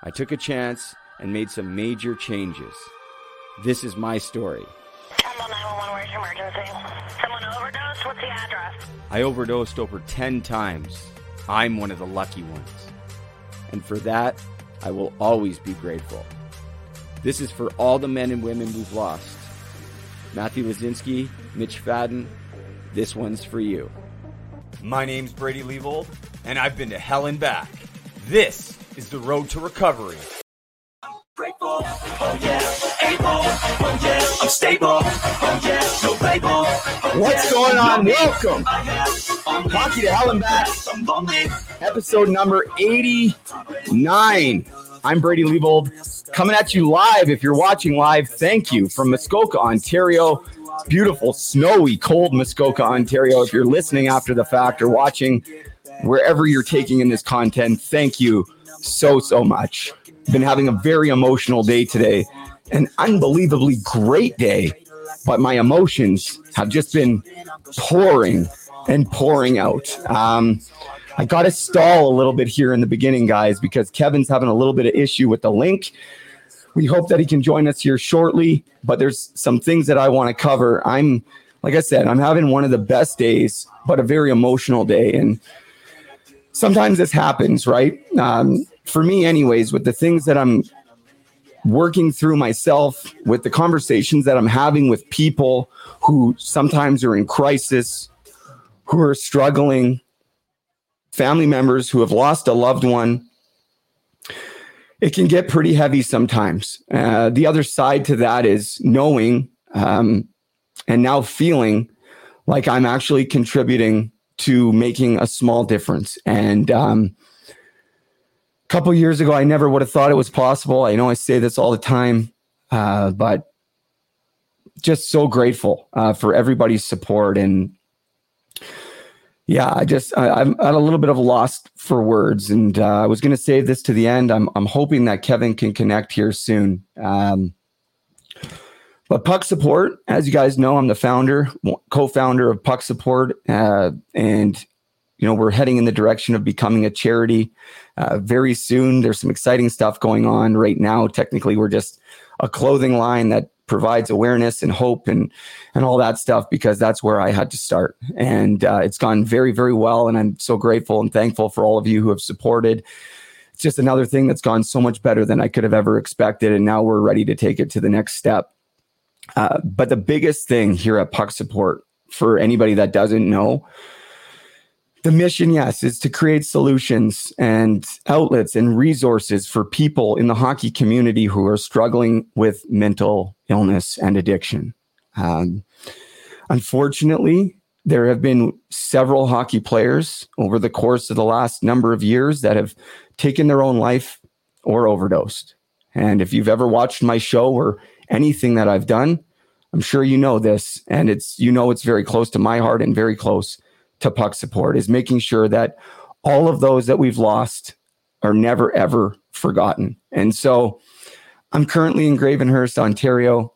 I took a chance and made some major changes. This is my story. Temple 911, where's your emergency? Someone overdosed? What's the address? I overdosed over 10 times. I'm one of the lucky ones. And for that, I will always be grateful. This is for all the men and women we've lost. Matthew Lazinski, Mitch Fadden, this one's for you. My name's Brady Leavold, and I've been to hell and back. This is the road to recovery. Grateful, oh yeah, able, oh yeah, I'm stable, oh yeah, no. Oh What's yeah, going on? Welcome. Hockey to Hell and Back, episode number 89. I'm Brady Leavold, coming at you live. If you're watching live, thank you from Muskoka, Ontario. Beautiful, snowy, cold Muskoka, Ontario. If you're listening after the fact or watching wherever you're taking in this content, thank you so, so much. Been having a very emotional day today, an unbelievably great day, but my emotions have just been pouring and pouring out. Um, I got to stall a little bit here in the beginning, guys, because Kevin's having a little bit of issue with the link. We hope that he can join us here shortly, but there's some things that I want to cover. I'm, like I said, I'm having one of the best days, but a very emotional day. And sometimes this happens, right? Um, for me, anyways, with the things that I'm working through myself, with the conversations that I'm having with people who sometimes are in crisis, who are struggling, family members who have lost a loved one. It can get pretty heavy sometimes. Uh, the other side to that is knowing um, and now feeling like I'm actually contributing to making a small difference. And um, a couple years ago, I never would have thought it was possible. I know I say this all the time, uh, but just so grateful uh, for everybody's support and yeah, I just I, I'm at a little bit of a loss for words, and uh, I was going to save this to the end. I'm I'm hoping that Kevin can connect here soon. Um, but Puck Support, as you guys know, I'm the founder, co-founder of Puck Support, uh, and you know, we're heading in the direction of becoming a charity uh, very soon. There's some exciting stuff going on right now. Technically, we're just a clothing line that provides awareness and hope and and all that stuff because that's where I had to start. And uh, it's gone very, very well. And I'm so grateful and thankful for all of you who have supported. It's just another thing that's gone so much better than I could have ever expected. And now we're ready to take it to the next step. Uh, but the biggest thing here at Puck Support, for anybody that doesn't know, the mission, yes, is to create solutions and outlets and resources for people in the hockey community who are struggling with mental illness and addiction. Um, unfortunately, there have been several hockey players over the course of the last number of years that have taken their own life or overdosed. And if you've ever watched my show or anything that I've done, I'm sure you know this, and it's you know it's very close to my heart and very close to puck support is making sure that all of those that we've lost are never ever forgotten. And so I'm currently in Gravenhurst, Ontario,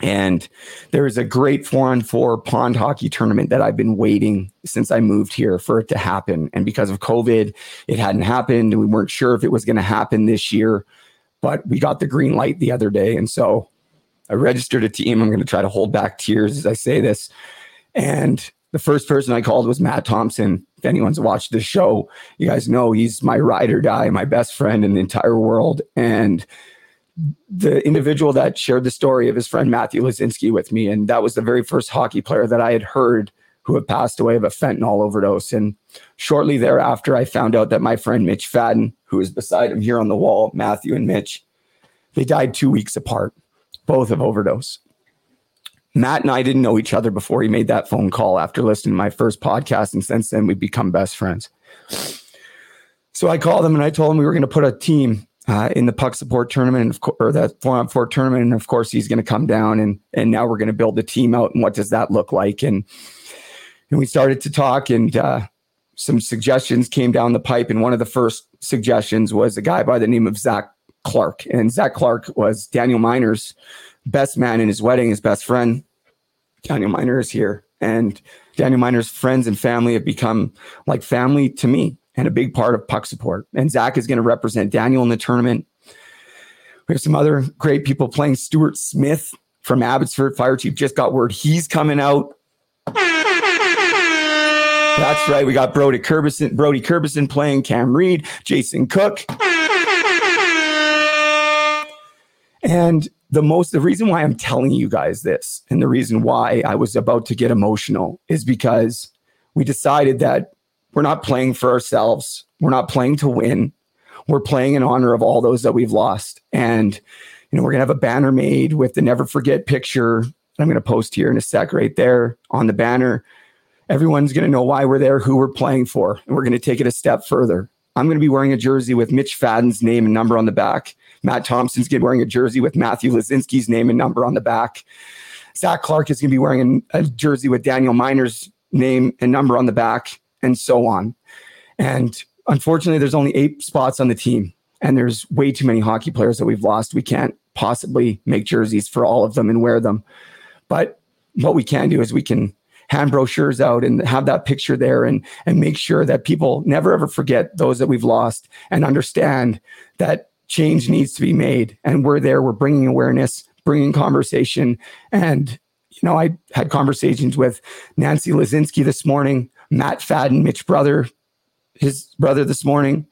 and there is a great four on four pond hockey tournament that I've been waiting since I moved here for it to happen. And because of COVID, it hadn't happened. We weren't sure if it was going to happen this year, but we got the green light the other day. And so I registered a team. I'm going to try to hold back tears as I say this. And the first person I called was Matt Thompson. If anyone's watched this show, you guys know he's my ride or die, my best friend in the entire world. And the individual that shared the story of his friend Matthew Lazinski with me, and that was the very first hockey player that I had heard who had passed away of a fentanyl overdose. And shortly thereafter, I found out that my friend Mitch Fadden, who is beside him here on the wall, Matthew and Mitch, they died two weeks apart, both of overdose. Matt and I didn't know each other before he made that phone call after listening to my first podcast. And since then, we've become best friends. So I called him and I told him we were going to put a team uh, in the puck support tournament co- or that four on four tournament. And of course, he's going to come down and, and now we're going to build the team out. And what does that look like? And, and we started to talk and uh, some suggestions came down the pipe. And one of the first suggestions was a guy by the name of Zach Clark. And Zach Clark was Daniel Miner's best man in his wedding, his best friend. Daniel Miner is here. And Daniel Miner's friends and family have become like family to me and a big part of puck support. And Zach is going to represent Daniel in the tournament. We have some other great people playing. Stuart Smith from Abbotsford Fire Chief just got word he's coming out. That's right. We got Brody Curbison, Brody Curbison playing Cam Reed, Jason Cook. And the most the reason why I'm telling you guys this and the reason why I was about to get emotional is because we decided that we're not playing for ourselves. We're not playing to win. We're playing in honor of all those that we've lost. And you know, we're going to have a banner made with the never forget picture. I'm going to post here in a sec right there on the banner. Everyone's going to know why we're there, who we're playing for, and we're going to take it a step further. I'm going to be wearing a jersey with Mitch Fadden's name and number on the back. Matt Thompson's going to be wearing a jersey with Matthew Lazinski's name and number on the back. Zach Clark is going to be wearing a, a jersey with Daniel Miner's name and number on the back, and so on. And unfortunately, there's only eight spots on the team, and there's way too many hockey players that we've lost. We can't possibly make jerseys for all of them and wear them. But what we can do is we can hand brochures out and have that picture there and and make sure that people never ever forget those that we've lost and understand that change needs to be made. And we're there we're bringing awareness bringing conversation. And you know i had conversations with nancy lazinski this morning matt fadden mitch brother his brother this morning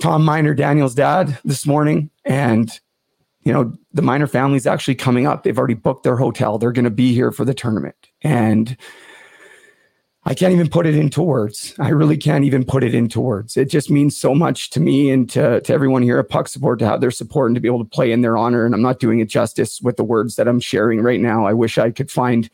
tom miner daniel's dad this morning. And you know the miner family's actually coming up. They've already booked their hotel. They're going to be here for the tournament. And I can't even put it into words. I really can't even put it into words. It just means so much to me and to, to everyone here at Puck Support to have their support and to be able to play in their honor. And I'm not doing it justice with the words that I'm sharing right now. I wish I could find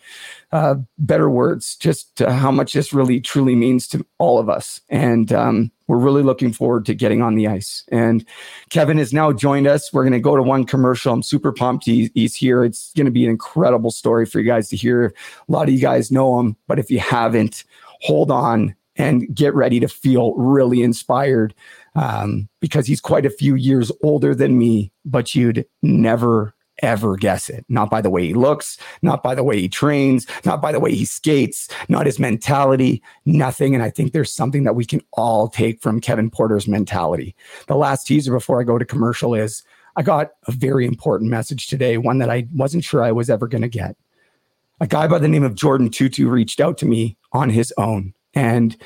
uh, better words, just how much this really truly means to all of us. And um, we're really looking forward to getting on the ice. And Kevin has now joined us. We're going to go to one commercial. I'm super pumped he, he's here. It's going to be an incredible story for you guys to hear. A lot of you guys know him, but if you haven't, hold on and get ready to feel really inspired um, because he's quite a few years older than me, but you'd never ever guess it. Not by the way he looks, not by the way he trains, not by the way he skates, not his mentality, nothing. And I think there's something that we can all take from Kevin Porter's mentality. The last teaser before I go to commercial is I got a very important message today, one that I wasn't sure I was ever going to get. A guy by the name of Jordan Tootoo reached out to me on his own and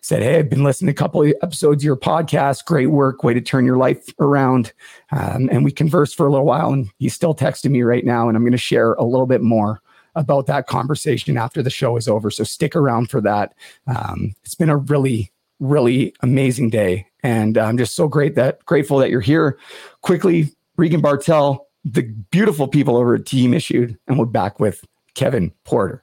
said, Hey, I've been listening to a couple of episodes of your podcast. Great work. Way to turn your life around. Um, and we conversed for a little while, and he's still texting me right now. And I'm going to share a little bit more about that conversation after the show is over. So stick around for that. Um, it's been a really, really amazing day. And I'm just so great that grateful that you're here. Quickly, Regan Bartel, the beautiful people over at Team Issued, and we're back with Kevin Porter.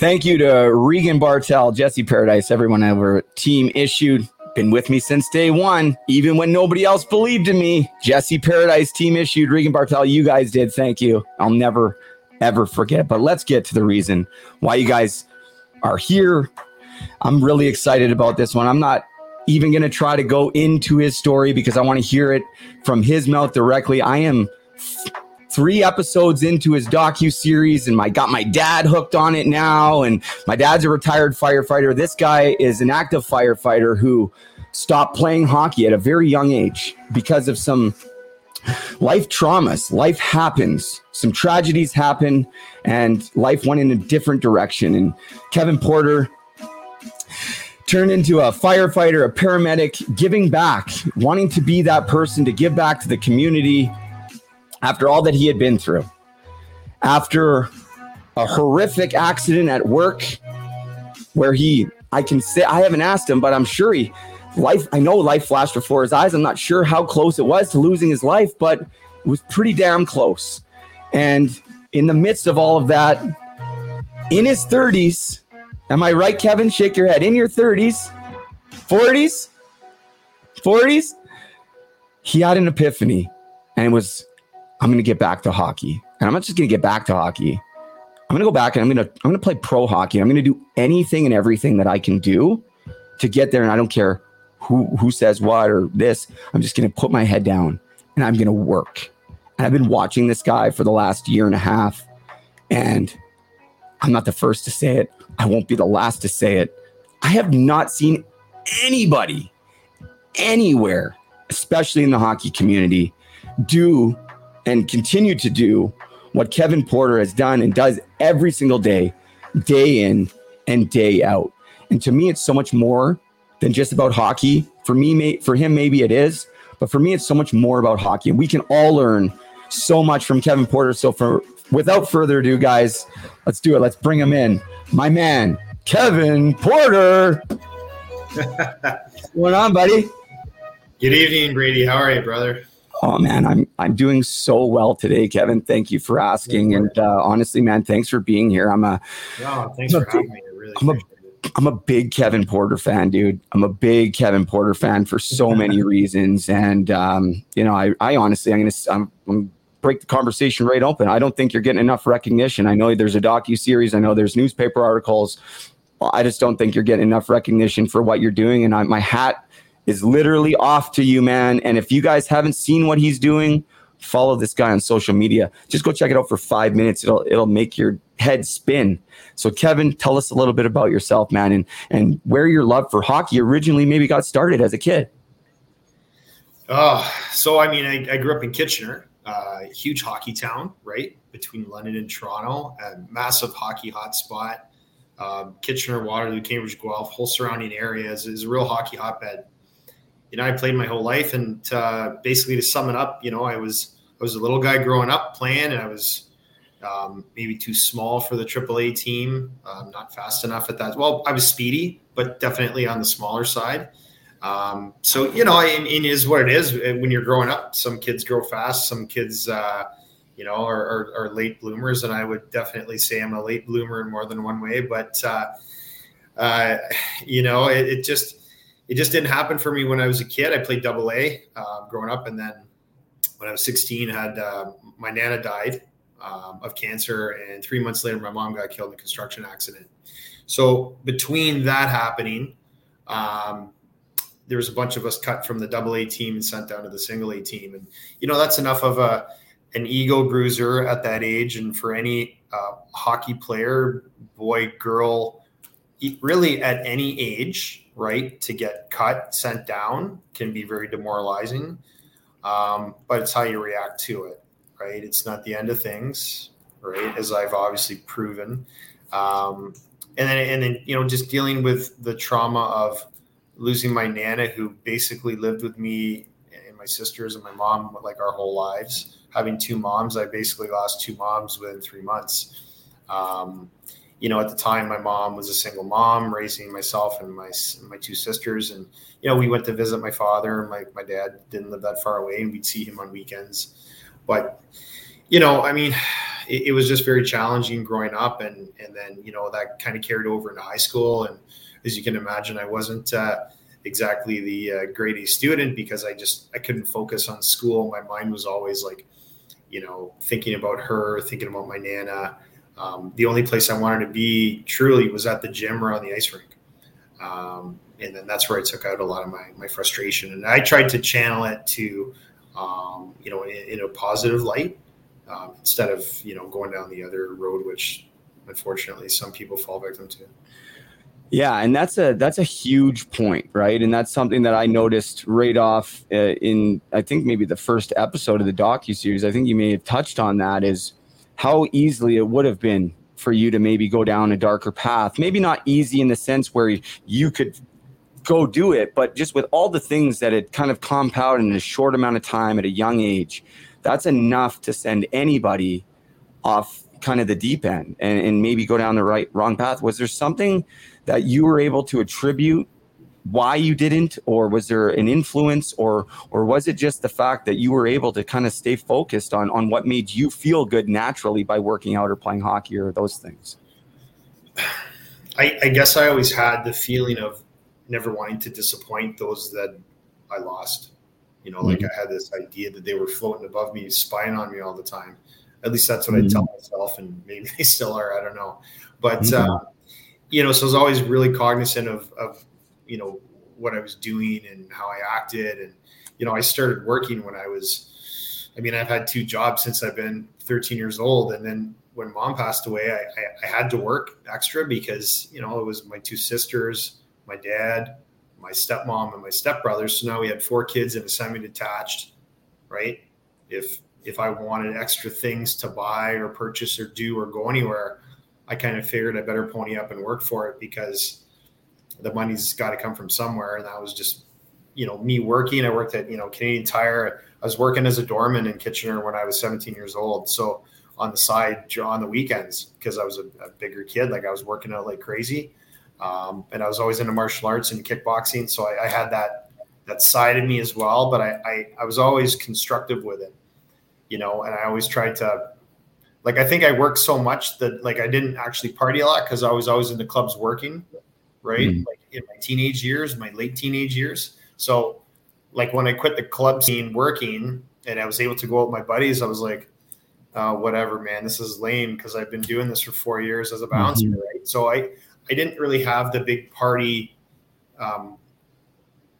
Thank you to Regan Bartel, Jesse Paradise, everyone over Team Issued. Been with me since day one, even when nobody else believed in me. Jesse Paradise, Team Issued, Regan Bartel, you guys did. Thank you. I'll never, ever forget. But let's get to the reason why you guys are here. I'm really excited about this one. I'm not even going to try to go into his story because I want to hear it from his mouth directly. I am three episodes into his docu series and I got my dad hooked on it now and my dad's a retired firefighter. This guy is an active firefighter who stopped playing hockey at a very young age because of some life traumas. Life happens. Some tragedies happen and life went in a different direction. And kevin porter turned into a firefighter a paramedic giving back wanting to be that person to give back to the community after all that he had been through, after a horrific accident at work where he, I can say, I haven't asked him, but I'm sure he, life, I know life flashed before his eyes. I'm not sure how close it was to losing his life, but it was pretty damn close. And in the midst of all of that, in his 30s, am I right, Kevin? Shake your head. In your 30s, 40s, 40s, he had an epiphany and it was I'm going to get back to hockey. And I'm not just going to get back to hockey. I'm going to go back and I'm going to I'm going to play pro hockey. I'm going to do anything and everything that I can do to get there and I don't care who who says what or this. I'm just going to put my head down and I'm going to work. And I've been watching this guy for the last year and a half and I'm not the first to say it. I won't be the last to say it. I have not seen anybody anywhere, especially in the hockey community, do and continue to do what Kevin Porter has done and does every single day, day in and day out. And to me, it's so much more than just about hockey. For me, for him, maybe it is, but for me, it's so much more about hockey. And we can all learn so much from Kevin Porter. So, for without further ado, guys, let's do it. Let's bring him in. My man, Kevin Porter. What's going on, buddy? Good evening, Brady. How are you, brother? Oh man, I'm I'm doing so well today, Kevin. Thank you for asking, and uh, honestly, man, thanks for being here. I'm a no, thanks I'm for having me. Really I'm a, I'm a big Kevin Porter fan, dude. I'm a big Kevin Porter fan for so many reasons, and um, you know, I I honestly, I'm gonna I'm, I'm break the conversation right open. I don't think you're getting enough recognition. I know there's a docu series. I know there's newspaper articles. I just don't think you're getting enough recognition for what you're doing, and I, my hat is literally off to you, man. And if you guys haven't seen what he's doing, follow this guy on social media. Just go check it out for five minutes. It'll it'll make your head spin. So, Kevin, tell us a little bit about yourself, man, and and where your love for hockey originally maybe got started as a kid. Oh, so I mean, I, I grew up in Kitchener, uh, huge hockey town, right between London and Toronto, a massive hockey hotspot. Um, Kitchener, Waterloo, Cambridge, Guelph, whole surrounding areas is a real hockey hotbed you know, I played my whole life, and uh, basically to sum it up, you know, I was I was a little guy growing up playing, and I was um, maybe too small for the AAA team, um, not fast enough at that. Well, I was speedy, but definitely on the smaller side. Um, so you know, it, it is what it is. When you're growing up, some kids grow fast, some kids, uh, you know, are, are, are, late bloomers, and I would definitely say I'm a late bloomer in more than one way. But uh, uh, you know, it, it, just it just didn't happen for me when I was a kid. I played double A uh, growing up, and then when I was 16, had uh, my nana died um, of cancer, and three months later, my mom got killed in a construction accident. So between that happening, um, there was a bunch of us cut from the double A team and sent down to the single A team, and you know that's enough of a an ego bruiser at that age, and for any uh, hockey player, boy, girl, really at any age, right, to get cut, sent down can be very demoralizing. Um, but it's how you react to it, right? It's not the end of things, right? As I've obviously proven. Um, and then, and then, you know, just dealing with the trauma of losing my nana, who basically lived with me and my sisters and my mom like our whole lives. Having two moms, I basically lost two moms within three months. Um, you know, at the time, my mom was a single mom, raising myself and my my two sisters, and you know, we went to visit my father. My my dad didn't live that far away, and we'd see him on weekends. But you know, I mean, it, it was just very challenging growing up, and and then you know that kind of carried over into high school, and as you can imagine, I wasn't. Uh, exactly the uh, grade A student because I just I couldn't focus on school. My mind was always like, you know, thinking about her, thinking about my nana, um, the only place I wanted to be truly was at the gym or on the ice rink. Um, and then that's where I took out a lot of my, my frustration. And I tried to channel it to, um, you know, in, in, a positive light um, instead of, you know, going down the other road, which unfortunately some people fall victim to. Yeah, and that's a that's a huge point, right? And that's something that I noticed right off uh, in I think maybe the first episode of the docu series. I think you may have touched on that. Is how easily it would have been for you to maybe go down a darker path. Maybe not easy in the sense where you could go do it, but just with all the things that it kind of compound in a short amount of time at a young age, that's enough to send anybody off kind of the deep end and, and maybe go down the right wrong path. Was there something that you were able to attribute why you didn't or was there an influence or or was it just the fact that you were able to kind of stay focused on on what made you feel good naturally by working out or playing hockey or those things i, I guess i always had the feeling of never wanting to disappoint those that i lost you know like mm-hmm. i had this idea that they were floating above me spying on me all the time at least that's what mm-hmm. i tell myself and maybe they still are i don't know but mm-hmm. uh, you know so i was always really cognizant of, of you know what I was doing and how I acted. And you know I started working when I was I mean I've had two jobs since I've been 13 years old. And then when mom passed away I, I, I had to work extra because you know it was my two sisters my dad my stepmom and my stepbrothers. So now we had four kids in a semi-detached right? If if I wanted extra things to buy or purchase or do or go anywhere I kind of figured I better pony up and work for it because the money's got to come from somewhere. And that was just, you know, me working. I worked at, you know, Canadian Tire. I was working as a doorman in Kitchener when I was 17 years old. So on the side on the weekends, because I was a, a, bigger kid, like I was working out like crazy. Um, and I was always into martial arts and kickboxing. So I, I had that, that side of me as well, but I, I, I was always constructive with it, you know, and I always tried to, like, I think I worked so much that like I didn't actually party a lot because I was always in the clubs working right? Mm-hmm. Like in my teenage years, my late teenage years. So, like when I quit the club scene working and I was able to go out with my buddies, I was like, uh, whatever, man, this is lame because I've been doing this for four years as a bouncer, mm-hmm. right? So I, I didn't really have the big party um,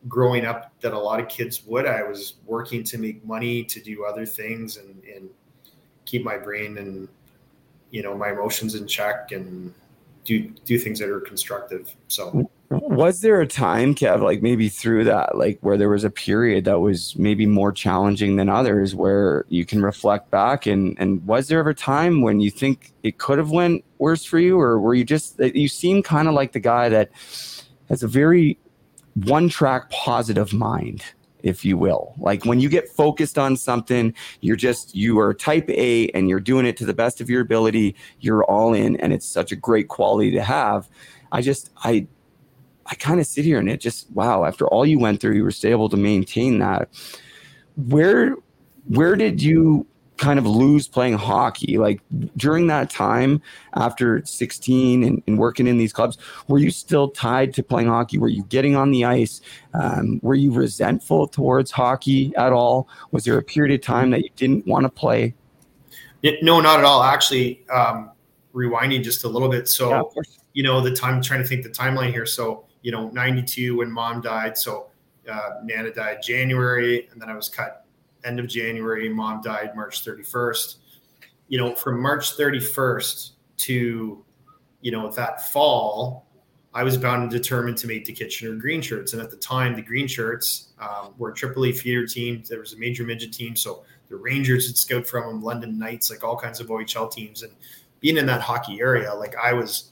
growing up that a lot of kids would. I was working to make money, to do other things, and, and keep my brain and you know my emotions in check and do do things that are constructive. So. Was there a time, Kev, like maybe through that, like where there was a period that was maybe more challenging than others, where you can reflect back? And and was there ever a time when you think it could have went worse for you, or were you just you seem kind of like the guy that has a very one track positive mind if you will. Like when you get focused on something, you're just, you are type A and you're doing it to the best of your ability. You're all in, and it's such a great quality to have. I just, I, I kind of sit here and it just wow. After all you went through, you were able to maintain that. Where where did you kind of lose playing hockey? Like during that time after 16 and, and, working in these clubs, were you still tied to playing hockey? Were you getting on the ice? Um, were you resentful towards hockey at all? Was there a period of time that you didn't want to play? No, not at all. Actually, um, rewinding just a little bit. So, yeah, you know, the time, I'm trying to think the timeline here. So, you know, 92 when mom died. So, uh, Nana died January, and then I was cut end of January. Mom died March 31st. You know, from March 31st to, you know, that fall, I was bound and determined to make the Kitchener Green Shirts. And at the time, the Green Shirts um, were a Triple A feeder team. There was a major midget team. So the Rangers would scout from them, London Knights, like all kinds of OHL teams. And being in that hockey area, like I was,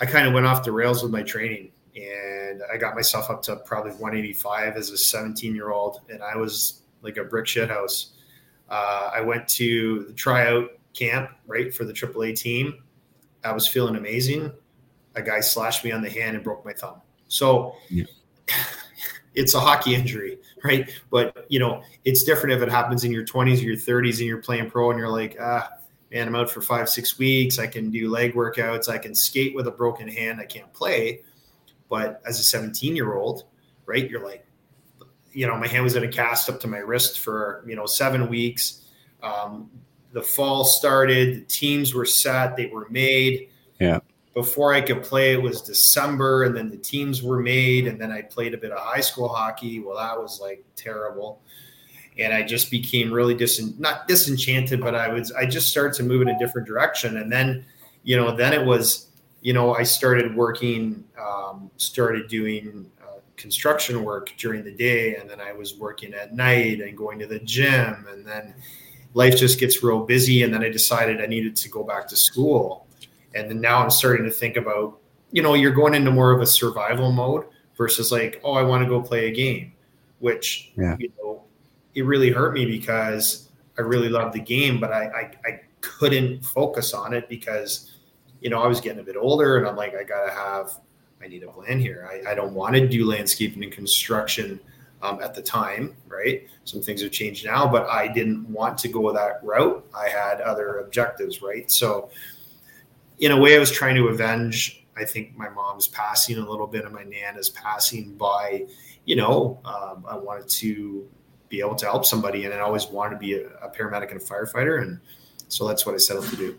I kind of went off the rails with my training and I got myself up to probably 185 as a 17 year old. And I was like a brick shit house. Uh, I went to the tryout camp, right, for the AAA team. I was feeling amazing. A guy slashed me on the hand and broke my thumb. So yeah. it's a hockey injury, right? But, you know, it's different if it happens in your 20s or your 30s and you're playing pro and you're like, ah, man, I'm out for five, six weeks. I can do leg workouts. I can skate with a broken hand. I can't play. But as a 17 year old, right, you're like, you know, my hand was in a cast up to my wrist for, you know, seven weeks. Um, the fall started, the teams were set, they were made. Yeah. Before I could play, it was December, and then the teams were made, and then I played a bit of high school hockey. Well, that was like terrible. And I just became really dis not disenchanted, but I was I just started to move in a different direction. And then, you know, then it was, you know, I started working, um, started doing construction work during the day and then I was working at night and going to the gym and then life just gets real busy and then I decided I needed to go back to school. And then now I'm starting to think about, you know, you're going into more of a survival mode versus like, oh, I want to go play a game, which yeah. you know, it really hurt me because I really loved the game, but I, I, I couldn't focus on it because, you know, I was getting a bit older and I'm like, I gotta have I need a plan here. I, I don't want to do landscaping and construction um, at the time, right? Some things have changed now, but I didn't want to go that route. I had other objectives, right? So, in a way, I was trying to avenge, I think, my mom's passing a little bit of my nana's passing by, you know, um, I wanted to be able to help somebody, and I always wanted to be a, a paramedic and a firefighter. And so that's what I set out to do.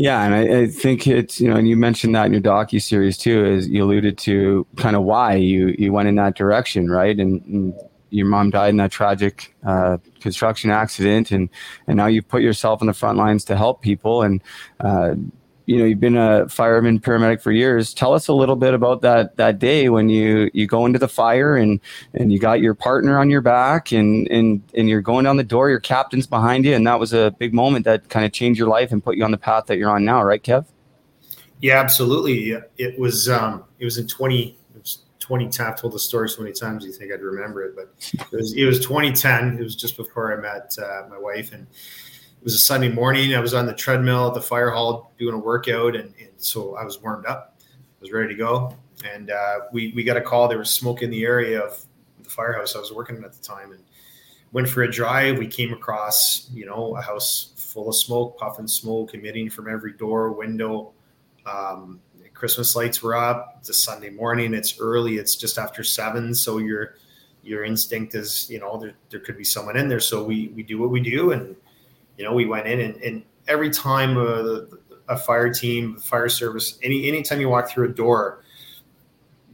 Yeah, and I, I, think it's you know, and you mentioned that in your docu series too, is you alluded to kind of why you you went in that direction, right? And, and your mom died in that tragic uh, construction accident, and and now you put yourself in the front lines to help people, and uh, you know you've been a fireman paramedic for years. Tell us a little bit about that that day when you you go into the fire and and you got your partner on your back and and and you're going down the door your captain's behind you and that was a big moment that kind of changed your life and put you on the path that you're on now right kev? Yeah absolutely. It was um it was in 20 it was 2010 i've told the story so many times you think i'd remember it but it was it was 2010 it was just before i met uh, my wife and it was a Sunday morning. I was on the treadmill at the fire hall doing a workout, and, and so I was warmed up. I was ready to go, and uh, we we got a call. There was smoke in the area of the firehouse I was working at the time, and went for a drive. We came across you know a house full of smoke, puffing smoke emitting from every door, window. Um, Christmas lights were up. It's a Sunday morning. It's early. It's just after seven, so your your instinct is you know there, there could be someone in there. So we we do what we do and you know, we went in and, and every time a, a fire team, fire service, any anytime you walk through a door,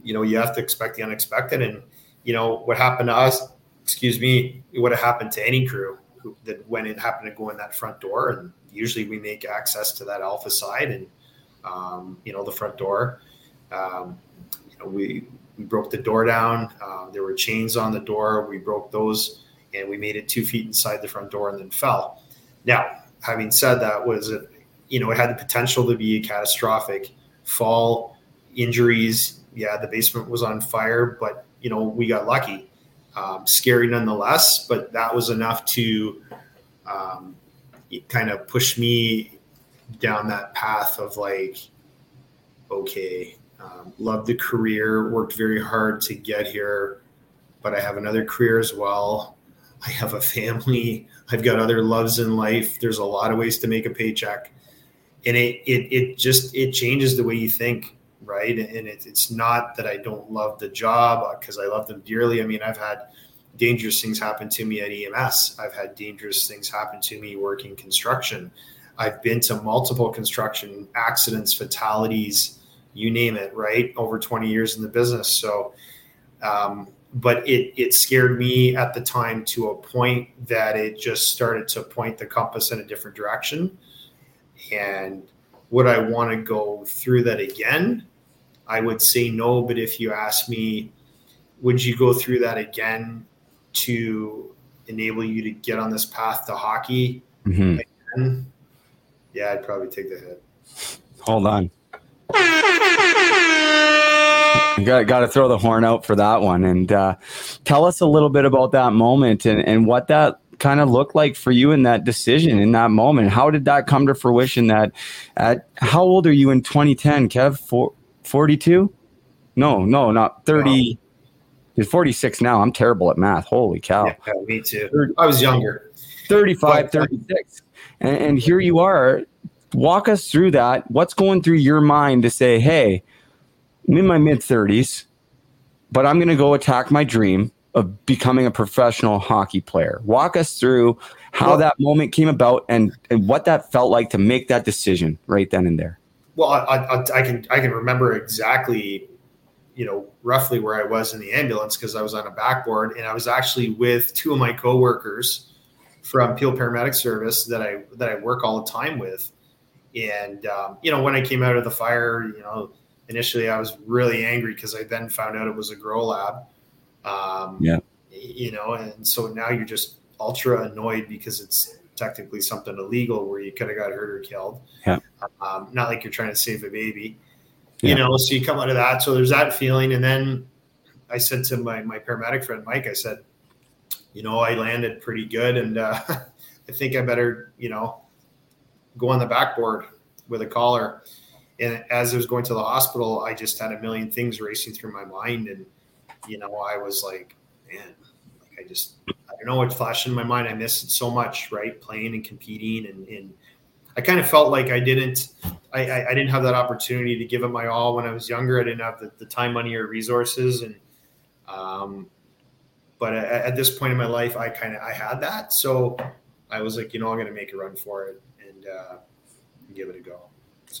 you know, you have to expect the unexpected. And you know what happened to us, excuse me, it would have happened to any crew who, that when it happened to go in that front door. And usually we make access to that alpha side and um, you know the front door. Um, you know, we we broke the door down. Uh, there were chains on the door. We broke those, and we made it two feet inside the front door, and then fell. Now, having said that, was it, you know, it had the potential to be a catastrophic. Fall injuries, yeah, the basement was on fire, but you know, we got lucky. Um, scary nonetheless, but that was enough to um, kind of push me down that path of like, okay, Um, loved the career, worked very hard to get here, but I have another career as well. I have a family. I've got other loves in life. There's a lot of ways to make a paycheck, and it it it just it changes the way you think, right? And it, it's not that I don't love the job because I love them dearly. I mean, I've had dangerous things happen to me at EMS. I've had dangerous things happen to me working construction. I've been to multiple construction accidents, fatalities, you name it, right? Over 20 years in the business. So, um, but it, it scared me at the time to a point that it just started to point the compass in a different direction. And would I want to go through that again? I would say no. But if you ask me, would you go through that again to enable you to get on this path to hockey? Mhm. Again? Yeah, I'd probably take the hit. Hold on. Got, got to throw the horn out for that one and uh, tell us a little bit about that moment and, and what that kind of looked like for you in that decision in that moment. How did that come to fruition? That at how old are you in 2010, Kev? Four, 42? No, no, not 30. You're 46 now. I'm terrible at math. Holy cow. Yeah, me too. I was younger. 35, 36. And, and here you are. Walk us through that. What's going through your mind to say, hey, I'm in my mid 30s, but I'm going to go attack my dream of becoming a professional hockey player. Walk us through how Well- that moment came about and, and what that felt like to make that decision right then and there. Well, I, I, I can I can remember exactly, you know, roughly where I was in the ambulance because I was on a backboard and I was actually with two of my coworkers from Peel Paramedic Service that I that I work all the time with. And um, you know, when I came out of the fire, you know, initially I was really angry because I then found out it was a grow lab. Um, Yeah. You know, and so now you're just ultra annoyed because it's technically something illegal where you could have got hurt or killed. Yeah. Um, not like you're trying to save a baby. Yeah. You know, so you come out of that. So there's that feeling. And then I said to my, my paramedic friend, Mike, I said, you know, I landed pretty good and uh, I think I better, you know, go on the backboard with a collar. And as I was going to the hospital, I just had a million things racing through my mind. And, you know, I was like, man, like I just, I don't know what flashed in my mind. I missed so much, right? Playing and competing. And, and I kind of felt like I didn't, I, I, I didn't have that opportunity to give it my all when I was younger. I didn't have the, the time, money, or resources. And, um, but at, at this point in my life, I kind of, I had that. So I was like, you know, I'm going to make a run for it and, uh, give it a go.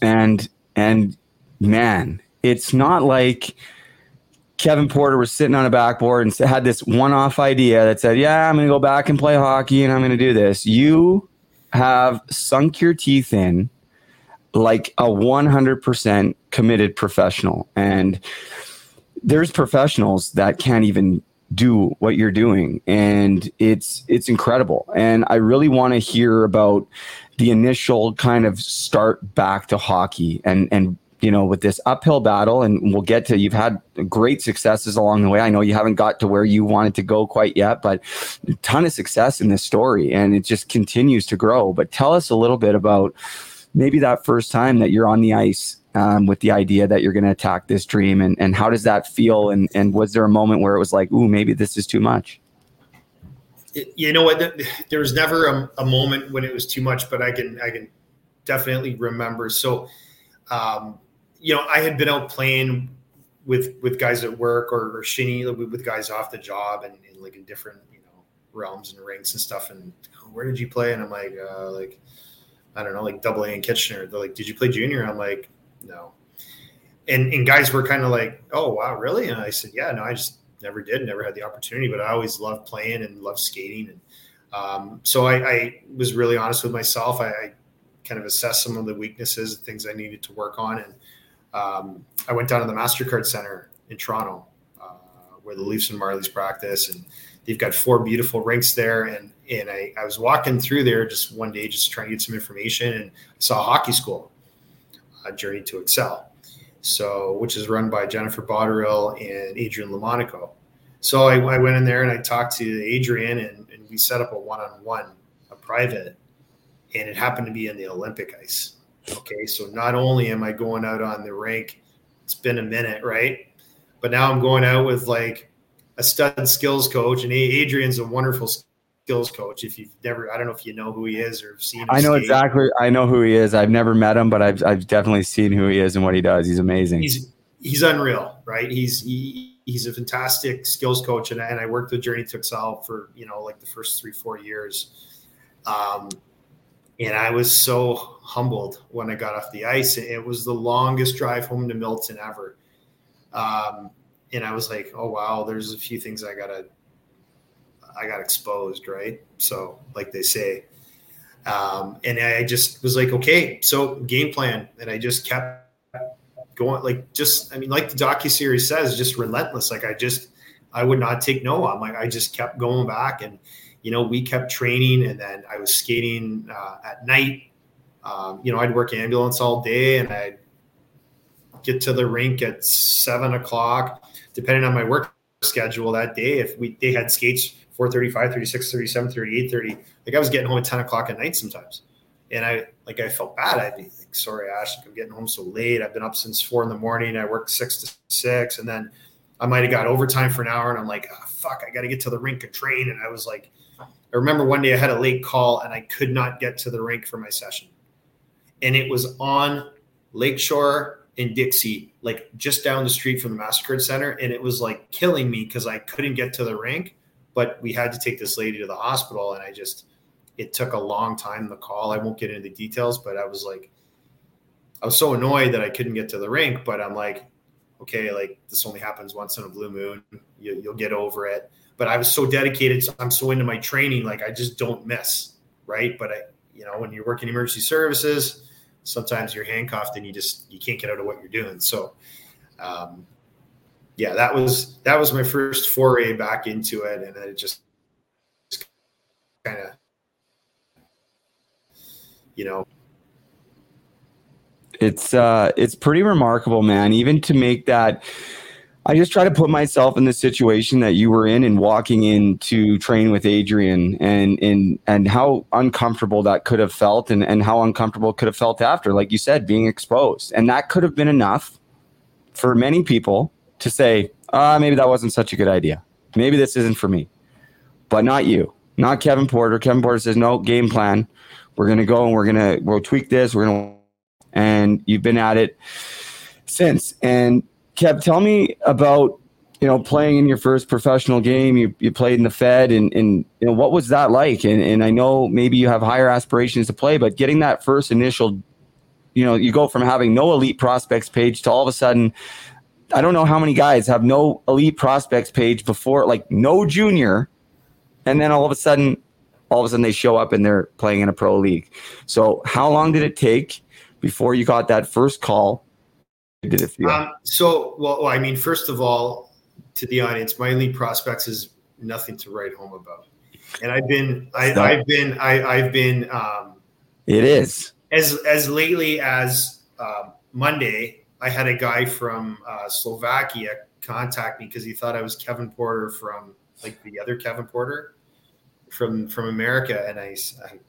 and and man, it's not like Kevin Porter was sitting on a backboard and had this one-off idea that said, "Yeah, I'm going to go back and play hockey, and I'm going to do this." You have sunk your teeth in like a 100% committed professional, and there's professionals that can't even do what you're doing. And it's it's incredible. And i really want to hear about the initial kind of start back to hockey. And and you know with this uphill battle and we'll get to you've had great successes along the way. I know you haven't got to where you wanted to go quite yet but a ton of success in this story and it just continues to grow. But tell us a little bit about maybe that first time that you're on the ice um, with the idea that you're going to attack this dream and, and how does that feel? And, and was there a moment where it was like ooh maybe this is too much It- you know what? There was never a, a moment when it was too much, but I can I can definitely remember. So, um, you know, I had been out playing with with guys at work or, or shinny with guys off the job and, and like in different you know realms and ranks and stuff. And "Oh, where did you play? And I'm like, uh, like I don't know, like Double A in Kitchener. They're like, did you play junior? I'm like, no. And and guys were kind of like, oh wow, really? And I said, yeah, no, I just never did, never had the opportunity, but I always loved playing and loved skating. And um, so I, I was really honest with myself. I, I kind of assessed some of the weaknesses, and things I needed to work on. And um, I went down to the MasterCard Center in Toronto, uh, where the Leafs and Marlies practice. And they've got four beautiful rinks there. And, and I, I was walking through there just one day, just trying to get some information and saw a hockey school, uh, Journey to Excel so which is run by Jennifer Botterill and Adrian Lomonaco. So I, I went in there and I talked to Adrian and, and we set up a one-on-one, a private, and it happened to be in the Olympic ice. Okay, so not only am I going out on the rink it's been a minute, right? But now I'm going out with like a stud skills coach, and Adrian's a wonderful skills coach. If you've never, I don't know if you know who he is or seen. Him I know skate. exactly. I know who he is. I've never met him, but I've I've definitely seen who he is and what he does. He's amazing. He's he's unreal, right? He's he, he's a fantastic skills coach, and, I- and I worked with Journey to Excel for you know like the first three four years. Um, and I was so humbled when I got off the ice. It was the longest drive home to Milton ever. Um, and I was like, oh wow, there's a few things I gotta I got exposed, right? So like they say. Um, and I just was like, okay, so game plan. And I just kept going like just I mean, like the docu series says, just relentless. Like I just I would not take no. I'm like I just kept going back and you know, we kept training and then I was skating uh, at night. Um, you know, I'd work ambulance all day and I'd get to the rink at seven o'clock, depending on my work schedule that day. If we they had skates 4:30, 5:30, 6:30, 7:30, 8:30, like I was getting home at 10 o'clock at night sometimes. And I like I felt bad. I'd be like, sorry, Ash, I'm getting home so late. I've been up since four in the morning. I worked six to six, and then I might have got overtime for an hour, and I'm like, oh, fuck, I got to get to the rink and train. And I was like, I remember one day I had a late call and I could not get to the rink for my session. And it was on Lakeshore in Dixie, like just down the street from the MasterCard Center. And it was like killing me because I couldn't get to the rink, but we had to take this lady to the hospital. And I just, it took a long time, the call. I won't get into the details, but I was like, I was so annoyed that I couldn't get to the rink, but I'm like, okay, like this only happens once in a blue moon. You, you'll get over it but I was so dedicated. So I'm so into my training, like I just don't miss, right? But I, you know, when you're working emergency services, sometimes you're handcuffed and you just you can't get out of what you're doing. So, um, yeah, that was that was my first foray back into it, and it just, just kind of, you know, it's uh it's pretty remarkable man. Even to make that i just try to put myself in the situation that you were in and walking in to train with adrian and and and how uncomfortable that could have felt and and how uncomfortable could have felt after like you said being exposed. And that could have been enough for many people to say ah maybe that wasn't such a good idea maybe this isn't for me but not you not kevin porter kevin porter says no game plan we're going to go and we're going to we'll tweak this we're going to and you've been at it since. And Kev, tell me about you know playing in your first professional game. You, you played in the Fed, and, and you know what was that like? And and I know maybe you have higher aspirations to play, but getting that first initial, you know, you go from having no elite prospects page to all of a sudden. I don't know how many guys have no elite prospects page before, like no junior, and then all of a sudden, all of a sudden they show up and they're playing in a pro league. So, how long did it take before you got that first call? Did it feel? Um, so, well, I mean, first of all, to the audience, my elite prospects is nothing to write home about, and I've been, I. I've been, I, I've been, um, it is. as as lately as um, Monday, I had a guy from uh, Slovakia contact me because he thought I was Kevin Porter from like the other Kevin Porter from from America, and i i'm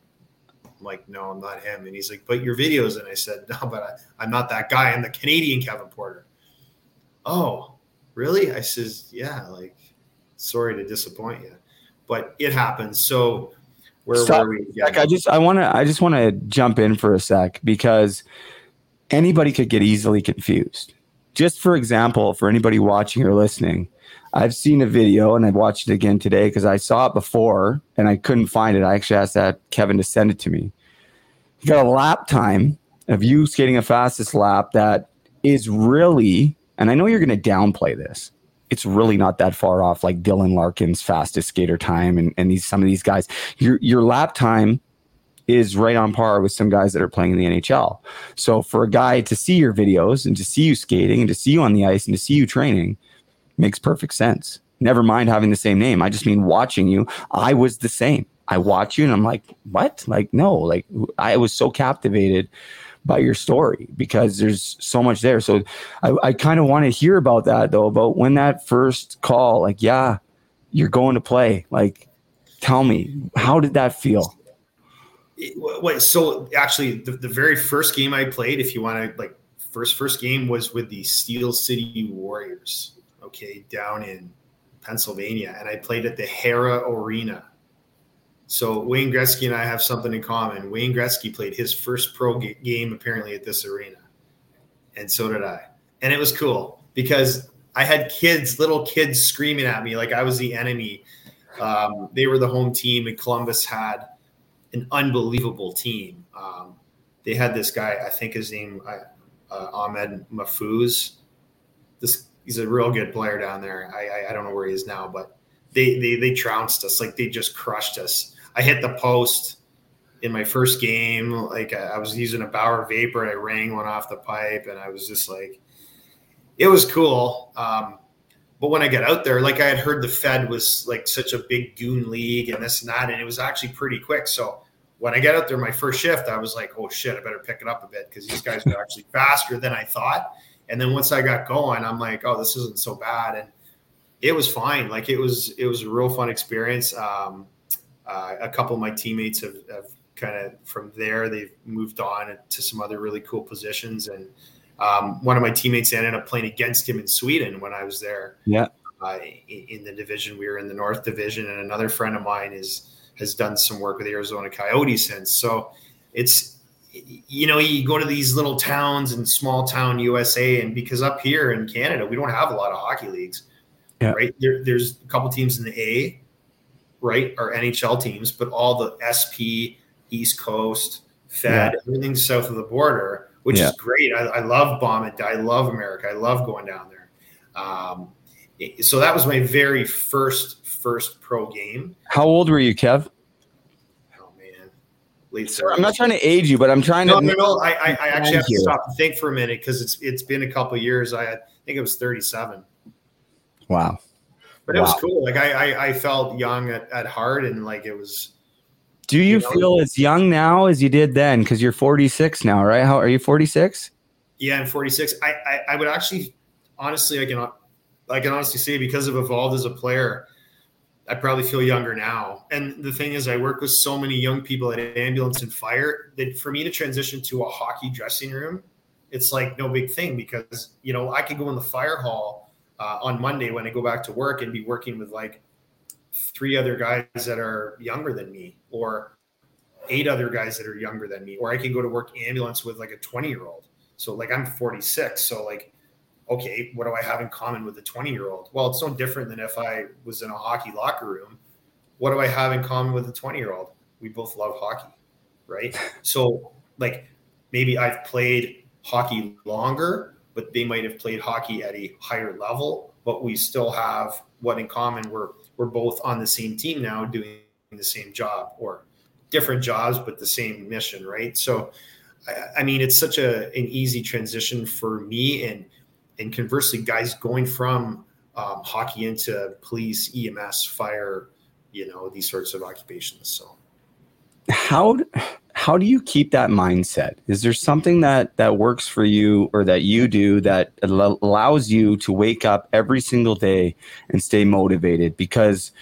like, no, I'm not him. And he's like, but your videos, and I said, no, but I, I'm not that guy. I'm the Canadian Kevin Porter. Oh, really? I says, yeah. Like, sorry to disappoint you, but it happens. So where Stop. were we? again? Like I just I want to I just want to jump in for a sec because anybody could get easily confused. Just for example, for anybody watching or listening, I've seen a video and I watched it again today because I saw it before and I couldn't find it. I actually asked that Kevin to send it to me. You got a lap time of you skating a fastest lap that is really, and I know you're going to downplay this. It's really not that far off, like Dylan Larkin's fastest skater time, and, and these some of these guys. Your your lap time is right on par with some guys that are playing in the NHL. So for a guy to see your videos and to see you skating and to see you on the ice and to see you training makes perfect sense. Never mind having the same name. I just mean watching you. I was the same. I watch you and I'm like, what? Like, no, like I was so captivated by your story because there's so much there. So I, I kind of want to hear about that though, about when that first call, like, yeah, you're going to play. Like, tell me, how did that feel? So actually, the, the very first game I played, if you want to like first first game was with the Steel City Warriors. Okay, down in Pennsylvania, and I played at the Hara Arena. So Wayne Gretzky and I have something in common. Wayne Gretzky played his first pro ga- game apparently at this arena, and so did I. And it was cool because I had kids, little kids, screaming at me like I was the enemy. Um, they were the home team, and Columbus had an unbelievable team. Um, they had this guy, I think his name uh, Ahmed Mafuz. This he's a real good player down there. I, I I don't know where he is now, but they they they trounced us like they just crushed us. I hit the post in my first game. Like I, I was using a Bauer Vapor, I rang one off the pipe, and I was just like, it was cool. Um, but when I got out there, like I had heard the Fed was like such a big goon league and this and that, and it was actually pretty quick. So when I got out there, my first shift, I was like, oh shit, I better pick it up a bit because these guys were actually faster than I thought. And then once I got going, I'm like, oh, this isn't so bad. And it was fine. Like it was, it was a real fun experience. Um, uh, a couple of my teammates have, have kind of from there, they've moved on to some other really cool positions. And um, one of my teammates ended up playing against him in Sweden when I was there. Yeah. Uh, in, the division, we were in the North Division, and another friend of mine is has done some work with the Arizona Coyotes since. So it's you know you go to these little towns and small town USA, and because up here in Canada we don't have a lot of hockey leagues, Yeah. right? There, there's a couple teams in the A, right, are NHL teams, but all the SP, East Coast, Fed, everything's south of the border, which Yeah. is great. I, I love Bomb I love America. I love going down there. Um, it- so that was my very first first pro game. How old were you, Kev? Oh man, late I'm not trying to age you, but I'm trying no, to. no, no. I, I, I actually have to stop and think for a minute because it's it's been a couple years. I, I think it was 37, Wow. but it was cool. Like I, I, I felt young at, at heart, and like it was. Do you, You know- feel as young now as you did then? Because you're 46 now, right? How are you? 46? Yeah, I'm 46. I, I, I would actually, honestly, I can, I can honestly say because I've evolved as a player, I probably feel younger now. And the thing is, I work with so many young people at ambulance and fire that for me to transition to a hockey dressing room, it's like no big thing because you know I could go in the fire hall uh, on Monday when I go back to work and be working with like three other guys that are younger than me or eight other guys that are younger than me or i can go to work ambulance with like a 20 year old so like i'm 46 so like okay what do i have in common with a 20 year old well it's no different than if i was in a hockey locker room. What do i have in common with a 20 year old we both love hockey right? So like maybe i've played hockey longer but they might have played hockey at a higher level but we still have what in common. We're we're both on the same team now doing the same job or different jobs but the same mission right so i, I mean it's such a an easy transition for me and and conversely guys going from um, hockey into police ems fire you know these sorts of occupations so How how do you keep that mindset? Is there something that that works for you or that you do that allows you to wake up every single day and stay motivated? Because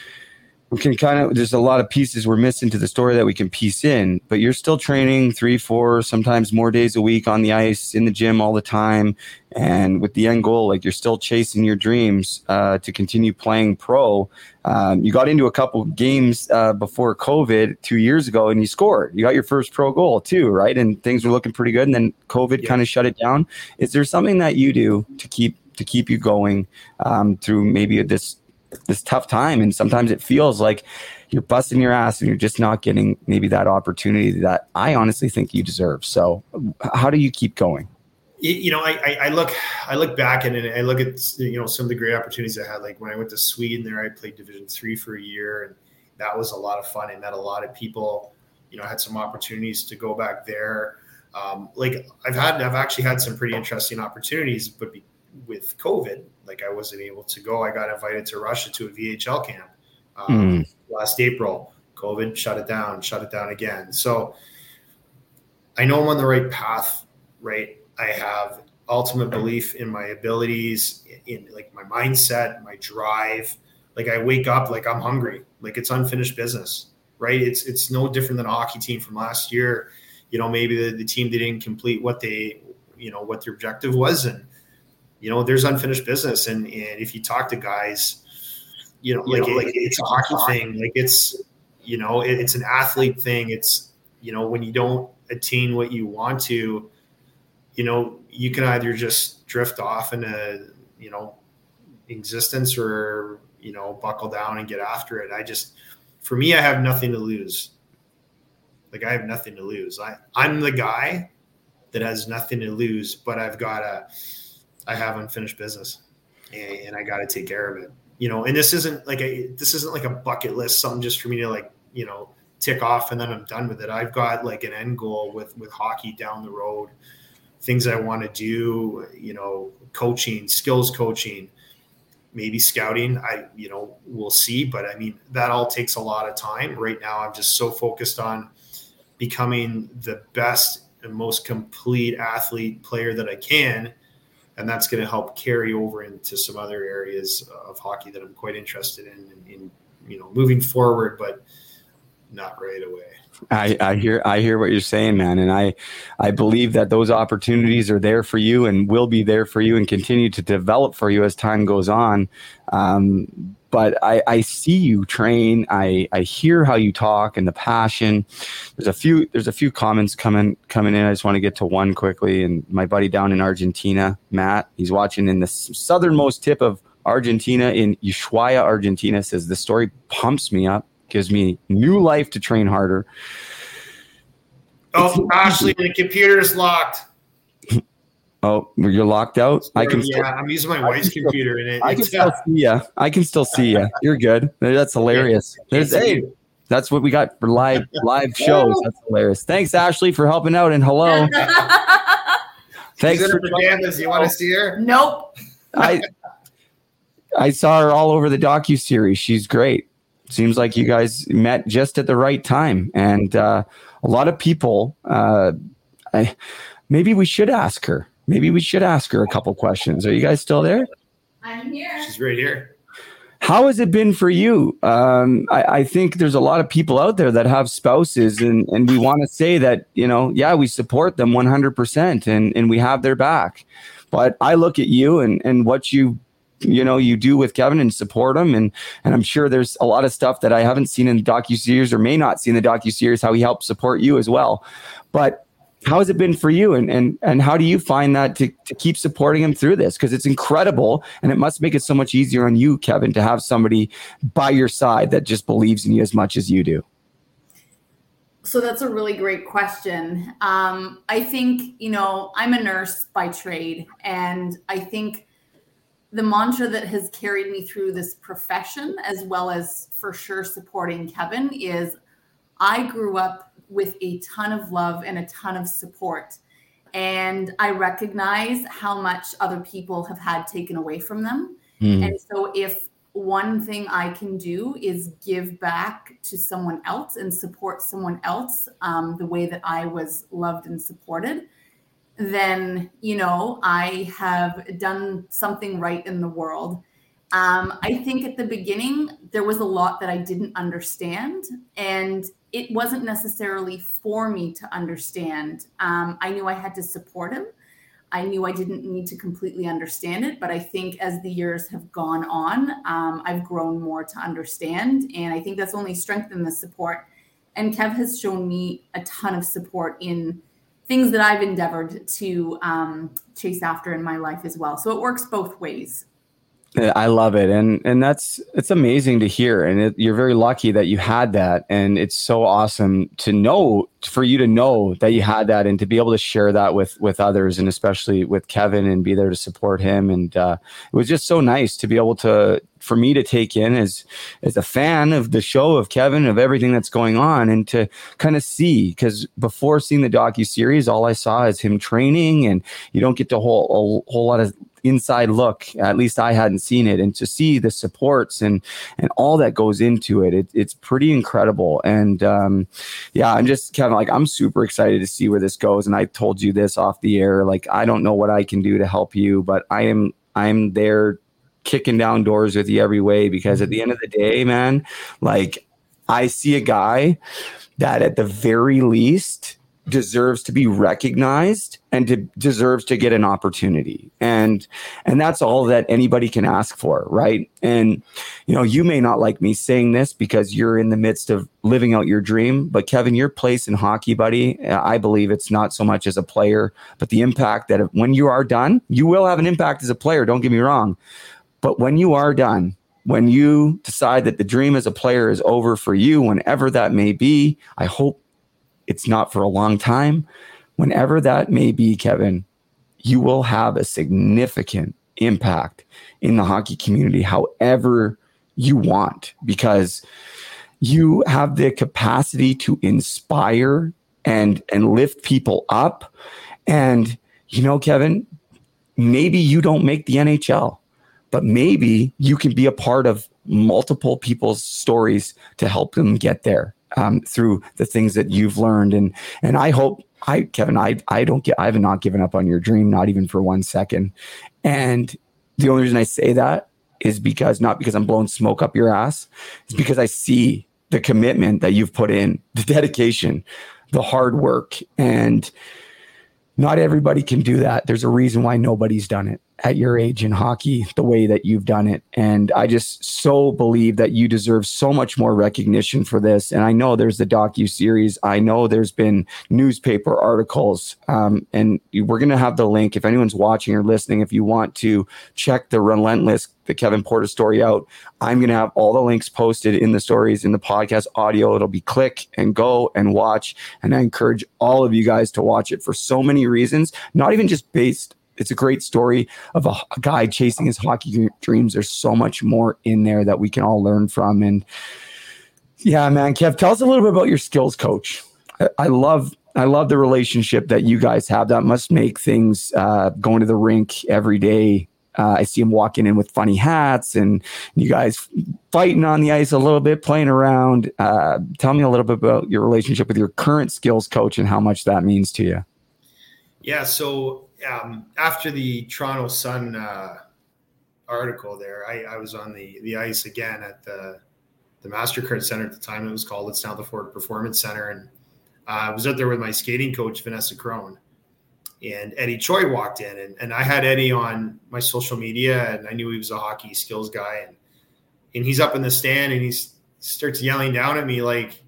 we can kind of there's a lot of pieces we're missing to the story that we can piece in, but you're still training three, four, sometimes more days a week on the ice in the gym all the time, and with the end goal, like you're still chasing your dreams uh, to continue playing pro. Um, you got into a couple games uh, before COVID two years ago, and you scored. You got your first pro goal too, right? And things were looking pretty good. And then COVID Yeah. kind of shut it down. Is there something that you do to keep to keep you going um, through maybe this this tough time? And sometimes it feels like you're busting your ass and you're just not getting maybe that opportunity that I honestly think you deserve. So, how do you keep going? you, know, I, I, I look, I look back and I look at you know some of the great opportunities I had. Like when I went to Sweden, there I played Division three for a year, and that was a lot of fun. I met a lot of people. You know, I had some opportunities to go back there. Um, like I've had, I've actually had some pretty interesting opportunities, but be, with COVID, like I wasn't able to go. I got invited to Russia to a VHL camp um, last April. COVID shut it down, shut it down again. So I know I'm on the right path, right? I have ultimate belief in my abilities, in, in like my mindset, my drive. Like I wake up like I'm hungry, like it's unfinished business, right? It's it's no different than a hockey team from last year. You know, maybe the, the team didn't complete what they you know what their objective was and you know there's unfinished business. And and if you talk to guys you know like, it, it's a hockey thing. Like it's you know it, it's an athlete thing. It's you know when you don't attain what you want to you know you can either just drift off into you know existence or you know buckle down and get after it. I just for me i have nothing to lose. Like i have nothing to lose. I i'm the guy that has nothing to lose but i've got a i have unfinished business and, and i got to take care of it. You know and this isn't like a this isn't like a bucket list something just for me to like you know tick off and then i'm done with it. I've got like an end goal with with hockey down the road things i want to do you know coaching skills coaching maybe scouting. I you know we'll see but i mean that all takes a lot of time. Right now i'm just so focused on becoming the best and most complete athlete player that i can and that's going to help carry over into some other areas of hockey that i'm quite interested in in, in you know moving forward but not right away I, I hear I hear what you're saying, man, and I I believe that those opportunities are there for you and will be there for you and continue to develop for you as time goes on. Um, but I, I see you train. I, I hear how you talk and the passion. There's a few there's a few comments coming coming in. I just want to get to one quickly. And my buddy down in Argentina, Matt, he's watching in the southernmost tip of Argentina in Ushuaia, Argentina. Says the story pumps me up gives me new life to train harder. Oh, Ashley, the computer is locked. Oh, you're locked out. Sorry, I can. Yeah, Still, I'm using my wife's still, computer, and it, I can it's, still see you. I can still see you. You're good. That's hilarious. There's hey, that's what we got for live live shows. That's hilarious. Thanks, Ashley, for helping out, and hello. Thanks She's in for her pajamas. You want to see her? Nope. I I saw her all over the docu series. She's great. Seems like you guys met just at the right time, and uh, a lot of people. Uh, I, maybe we should ask her. Maybe we should ask her a couple questions. Are you guys still there? I'm here. She's right here. How has it been for you? Um, I, I think there's a lot of people out there that have spouses, and, and we want to say that, you know, yeah, we support them 100% and, and we have their back. But I look at you and, and what you you know you do with Kevin and support him and and I'm sure there's a lot of stuff that I haven't seen in the docu series or may not see in the docu series how he helped support you as well. But how has it been for you? And and and how do you find that to, to keep supporting him through this? Because it's incredible and it must make it so much easier on you kevin to have somebody by your side that just believes in you as much as you do. So that's a really great question. Um, I think, you know, I'm a nurse by trade, and I think the mantra that has carried me through this profession, as well as for sure supporting Kevin, is I grew up with a ton of love and a ton of support. And I recognize how much other people have had taken away from them. Mm. And so if one thing I can do is give back to someone else and support someone else um, the way that I was loved and supported, then, you know, I have done something right in the world. Um, I think at the beginning, there was a lot that I didn't understand, and it wasn't necessarily for me to understand. Um, I knew I had to support him. I knew I didn't need to completely understand it, but I think as the years have gone on, um, I've grown more to understand. And I think that's only strengthened the support. And Kev has shown me a ton of support in things that I've endeavored to um, chase after in my life as well. So it works both ways. I love it, and and that's it's amazing to hear, and it, you're very lucky that you had that, and it's so awesome to know for you to know that you had that, and to be able to share that with with others, and especially with Kevin, and be there to support him, and uh, it was just so nice to be able to for me to take in as as a fan of the show of Kevin of everything that's going on, and to kind of see because before seeing the docu series, all I saw is him training, and you don't get to whole a whole lot of inside look at least i hadn't seen it and to see the supports and and all that goes into it, it it's pretty incredible. And um yeah i'm just kind of like i'm super excited to see where this goes and i told you this off the air like i don't know what i can do to help you but i am i'm there kicking down doors with you every way because at the end of the day man like i see a guy that at the very least deserves to be recognized and to, deserves to get an opportunity. And and that's all that anybody can ask for right? And you know you may not like me saying this because you're in the midst of living out your dream but kevin your place in hockey buddy i believe it's not so much as a player but the impact that when you are done you will have an impact as a player don't get me wrong. But when you are done when you decide that the dream as a player is over for you whenever that may be i hope it's not for a long time. Whenever that may be, Kevin, you will have a significant impact in the hockey community, however you want, because you have the capacity to inspire and and lift people up. And you know, Kevin, maybe you don't make the NHL, but maybe you can be a part of multiple people's stories to help them get there um, through the things that you've learned. And and I hope I Kevin, I I don't get I have not given up on your dream, not even for one second. And the only reason I say that is because not because I'm blowing smoke up your ass, it's because I see the commitment that you've put in, the dedication, the hard work, and not everybody can do that. There's a reason why nobody's done it at your age in hockey the way that you've done it. And I just so believe that you deserve so much more recognition for this. And I know there's the docu series. I know there's been newspaper articles, um, and we're going to have the link if anyone's watching or listening. If you want to check the relentless the Kevin Porter story out. I'm going to have all the links posted in the stories in the podcast audio. It'll be click and go and watch. And I encourage all of you guys to watch it for so many reasons, not even just based. It's a great story of a, a guy chasing his hockey dreams. There's so much more in there that we can all learn from. And yeah, man, Kev, tell us a little bit about your skills coach. I, I love I love the relationship that you guys have. That must make things uh, going to the rink every day uh, I see him walking in with funny hats and you guys fighting on the ice a little bit, playing around. Uh, tell me a little bit about your relationship with your current skills coach and how much that means to you. Yeah. So um, after the Toronto Sun uh, article there, I, I, was on the, the ice again at the, the MasterCard Center at the time it was called. It's now the Ford Performance Center. And uh, I was out there with my skating coach, Vanessa Crone and Eddie Choi walked in, and, and I had Eddie on my social media, and I knew he was a hockey skills guy, and and he's up in the stand, and he starts yelling down at me like,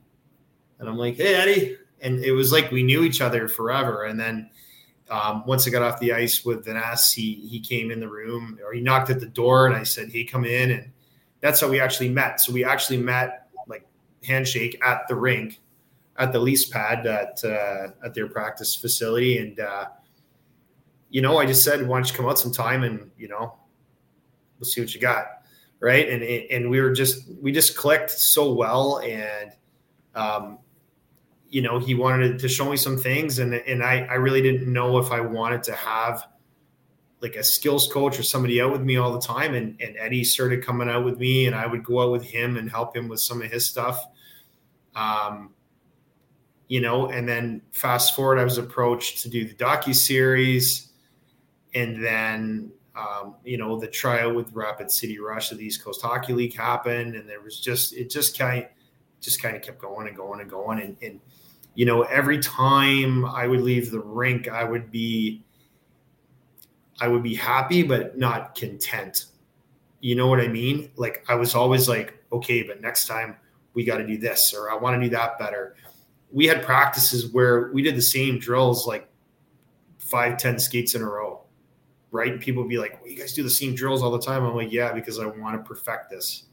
and I'm like, hey Eddie, and it was like we knew each other forever, and then. Um, once I got off the ice with Vanessa, he he came in the room or he knocked at the door and I said, "Hey, come in." And that's how we actually met. So we actually met like handshake at the rink, at the Leafs pad at uh, at their practice facility, and uh, you know, I just said, why don't you come out sometime and, you know, we'll see what you got. Right. And, and we were just, we just clicked so well. And, um, you know, he wanted to show me some things and, and I, I really didn't know if I wanted to have like a skills coach or somebody out with me all the time. And, and Eddie started coming out with me and I would go out with him and help him with some of his stuff. Um, you know, and then fast forward, I was approached to do the docu series and then um, you know the trial with Rapid City Rush of the East Coast Hockey League happened, and there was just it just kind just kind of kept going and going and going, and, and you know every time I would leave the rink, I would be I would be happy but not content. You know what I mean? Like I was always like, okay, but next time we got to do this, or I want to do that better. We had practices where we did the same drills like five, ten skates in a row right? People be like, well, you guys do the same drills all the time. I'm like, yeah, because I want to perfect this,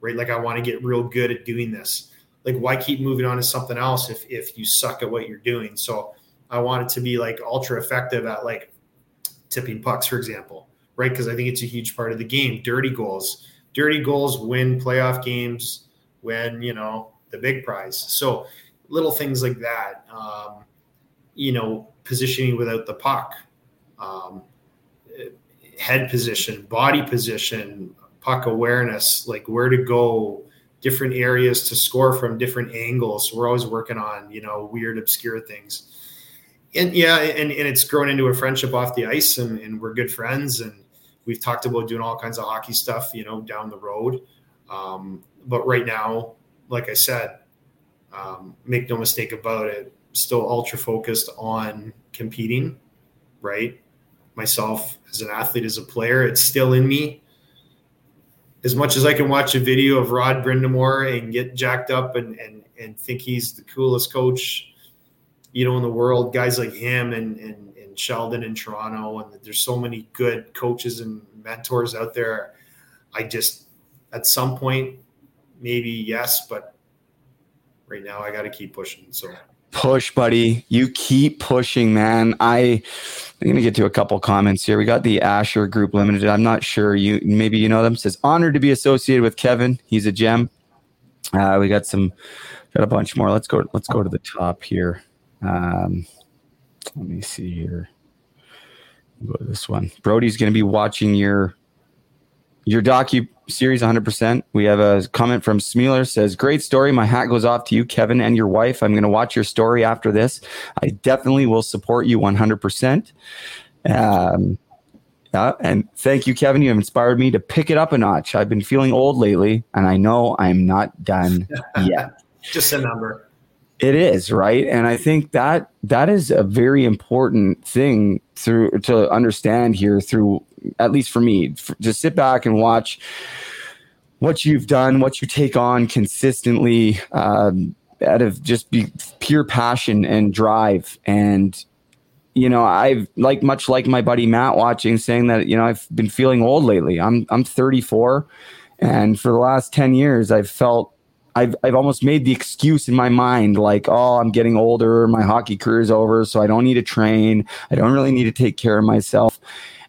right? Like I want to get real good at doing this. Like, why keep moving on to something else if if you suck at what you're doing? So I want it to be like ultra effective at like tipping pucks, for example, right? Because I think it's a huge part of the game. Dirty goals, dirty goals win playoff games, win you know the big prize. So little things like that. Um, you know, positioning without the puck. Um, head position, body position, puck awareness, like where to go, different areas to score from, different angles. We're always working on, you know, weird, obscure things. And yeah, and, and it's grown into a friendship off the ice, and, and we're good friends. And we've talked about doing all kinds of hockey stuff, you know, down the road. Um, but right now, like I said, um, make no mistake about it, still ultra focused on competing, right? Myself as an athlete, as a player, it's still in me. As much as I can watch a video of Rod Brind'Amour and get jacked up and and and think he's the coolest coach, you know, in the world, guys like him and and, and Sheldon in Toronto, and there's so many good coaches and mentors out there. I just at some point, maybe yes, but right now I got to keep pushing. So push, buddy. You keep pushing, man. I I'm gonna get to a couple comments here. We got the Asher Group Limited. I'm not sure you maybe you know them. Says honored to be associated with Kevin. He's a gem. Uh, we got some got a bunch more. Let's go. Let's go to the top here. Um, let me see here. Go to this one. Brody's gonna be watching your your docu series 100%. We have a comment from Smealer says, Great story. My hat goes off to you, Kevin, and your wife. I'm going to watch your story after this. I definitely will support you 100%. Um, yeah, and thank you, Kevin. You have inspired me to pick it up a notch. I've been feeling old lately, and I know I'm not done yet. Just a number. It is right, and I think that that is a very important thing through to understand here. Through at least for me, f- to sit back and watch what you've done, what you take on consistently, um, out of just pure passion and drive. And you know, I've like much like my buddy Matt watching, saying that you know I've been feeling old lately. I'm I'm 34, and for the last 10 years, I've felt I've I've almost made the excuse in my mind like, oh, I'm getting older, my hockey career is over, so I don't need to train. I don't really need to take care of myself.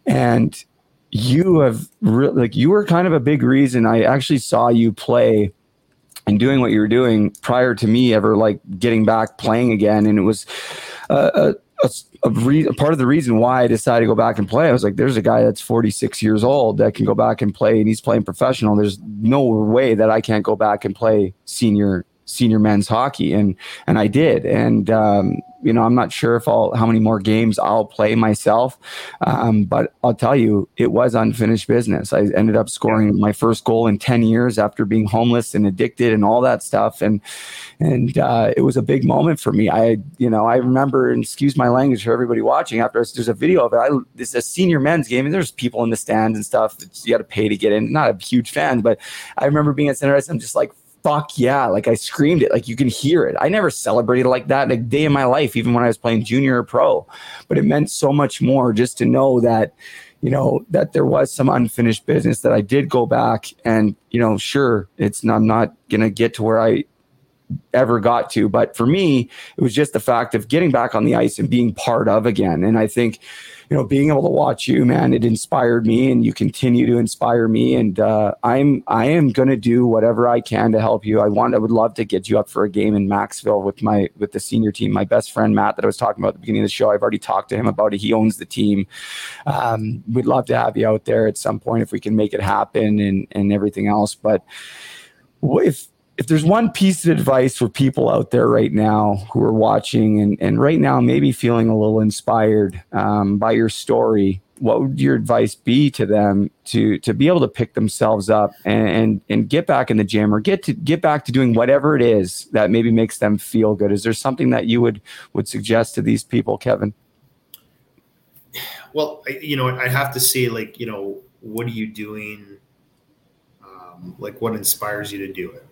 And you have re- like you were kind of a big reason I actually saw you play and doing what you were doing prior to me ever like getting back playing again. And it was a, a, re- part of the reason why I decided to go back and play. I was like, there's a guy that's 46 years old that can go back and play and he's playing professional. There's no way that I can't go back and play senior senior men's hockey and and I did and um, you know I'm not sure if I'll how many more games I'll play myself. Um, but I'll tell you it was unfinished business. I ended up scoring my first goal in 10 years after being homeless and addicted and all that stuff. And and uh, it was a big moment for me. I you know I remember and excuse my language for everybody watching after there's a video of it. I, it's a senior men's game and there's people in the stands and stuff you got to pay to get in. Not a huge fan but I remember being at center ice I'm just like fuck yeah. Like I screamed it, like you can hear it. I never celebrated like that a day in my life, even when I was playing junior or pro. But it meant so much more just to know that, you know, that there was some unfinished business that I did go back and, you know, sure, it's I'm not gonna get to where I ever got to. But for me, it was just the fact of getting back on the ice and being part of again. And I think, you know, being able to watch you, man, it inspired me, and you continue to inspire me. And uh, I'm I am going to do whatever I can to help you. I want I would love to get you up for a game in Maxville with my with the senior team. My best friend Matt that I was talking about at the beginning of the show. I've already talked to him about it. He owns the team. Um, we'd love to have you out there at some point if we can make it happen and and everything else. But if if there's one piece of advice for people out there right now who are watching and, and right now maybe feeling a little inspired um, by your story, what would your advice be to them to to be able to pick themselves up and, and and get back in the gym or get to get back to doing whatever it is that maybe makes them feel good? Is there something that you would would suggest to these people, Kevin? Well, I, you know, I have to say, like, you know, what are you doing? Um, like, what inspires you to do it?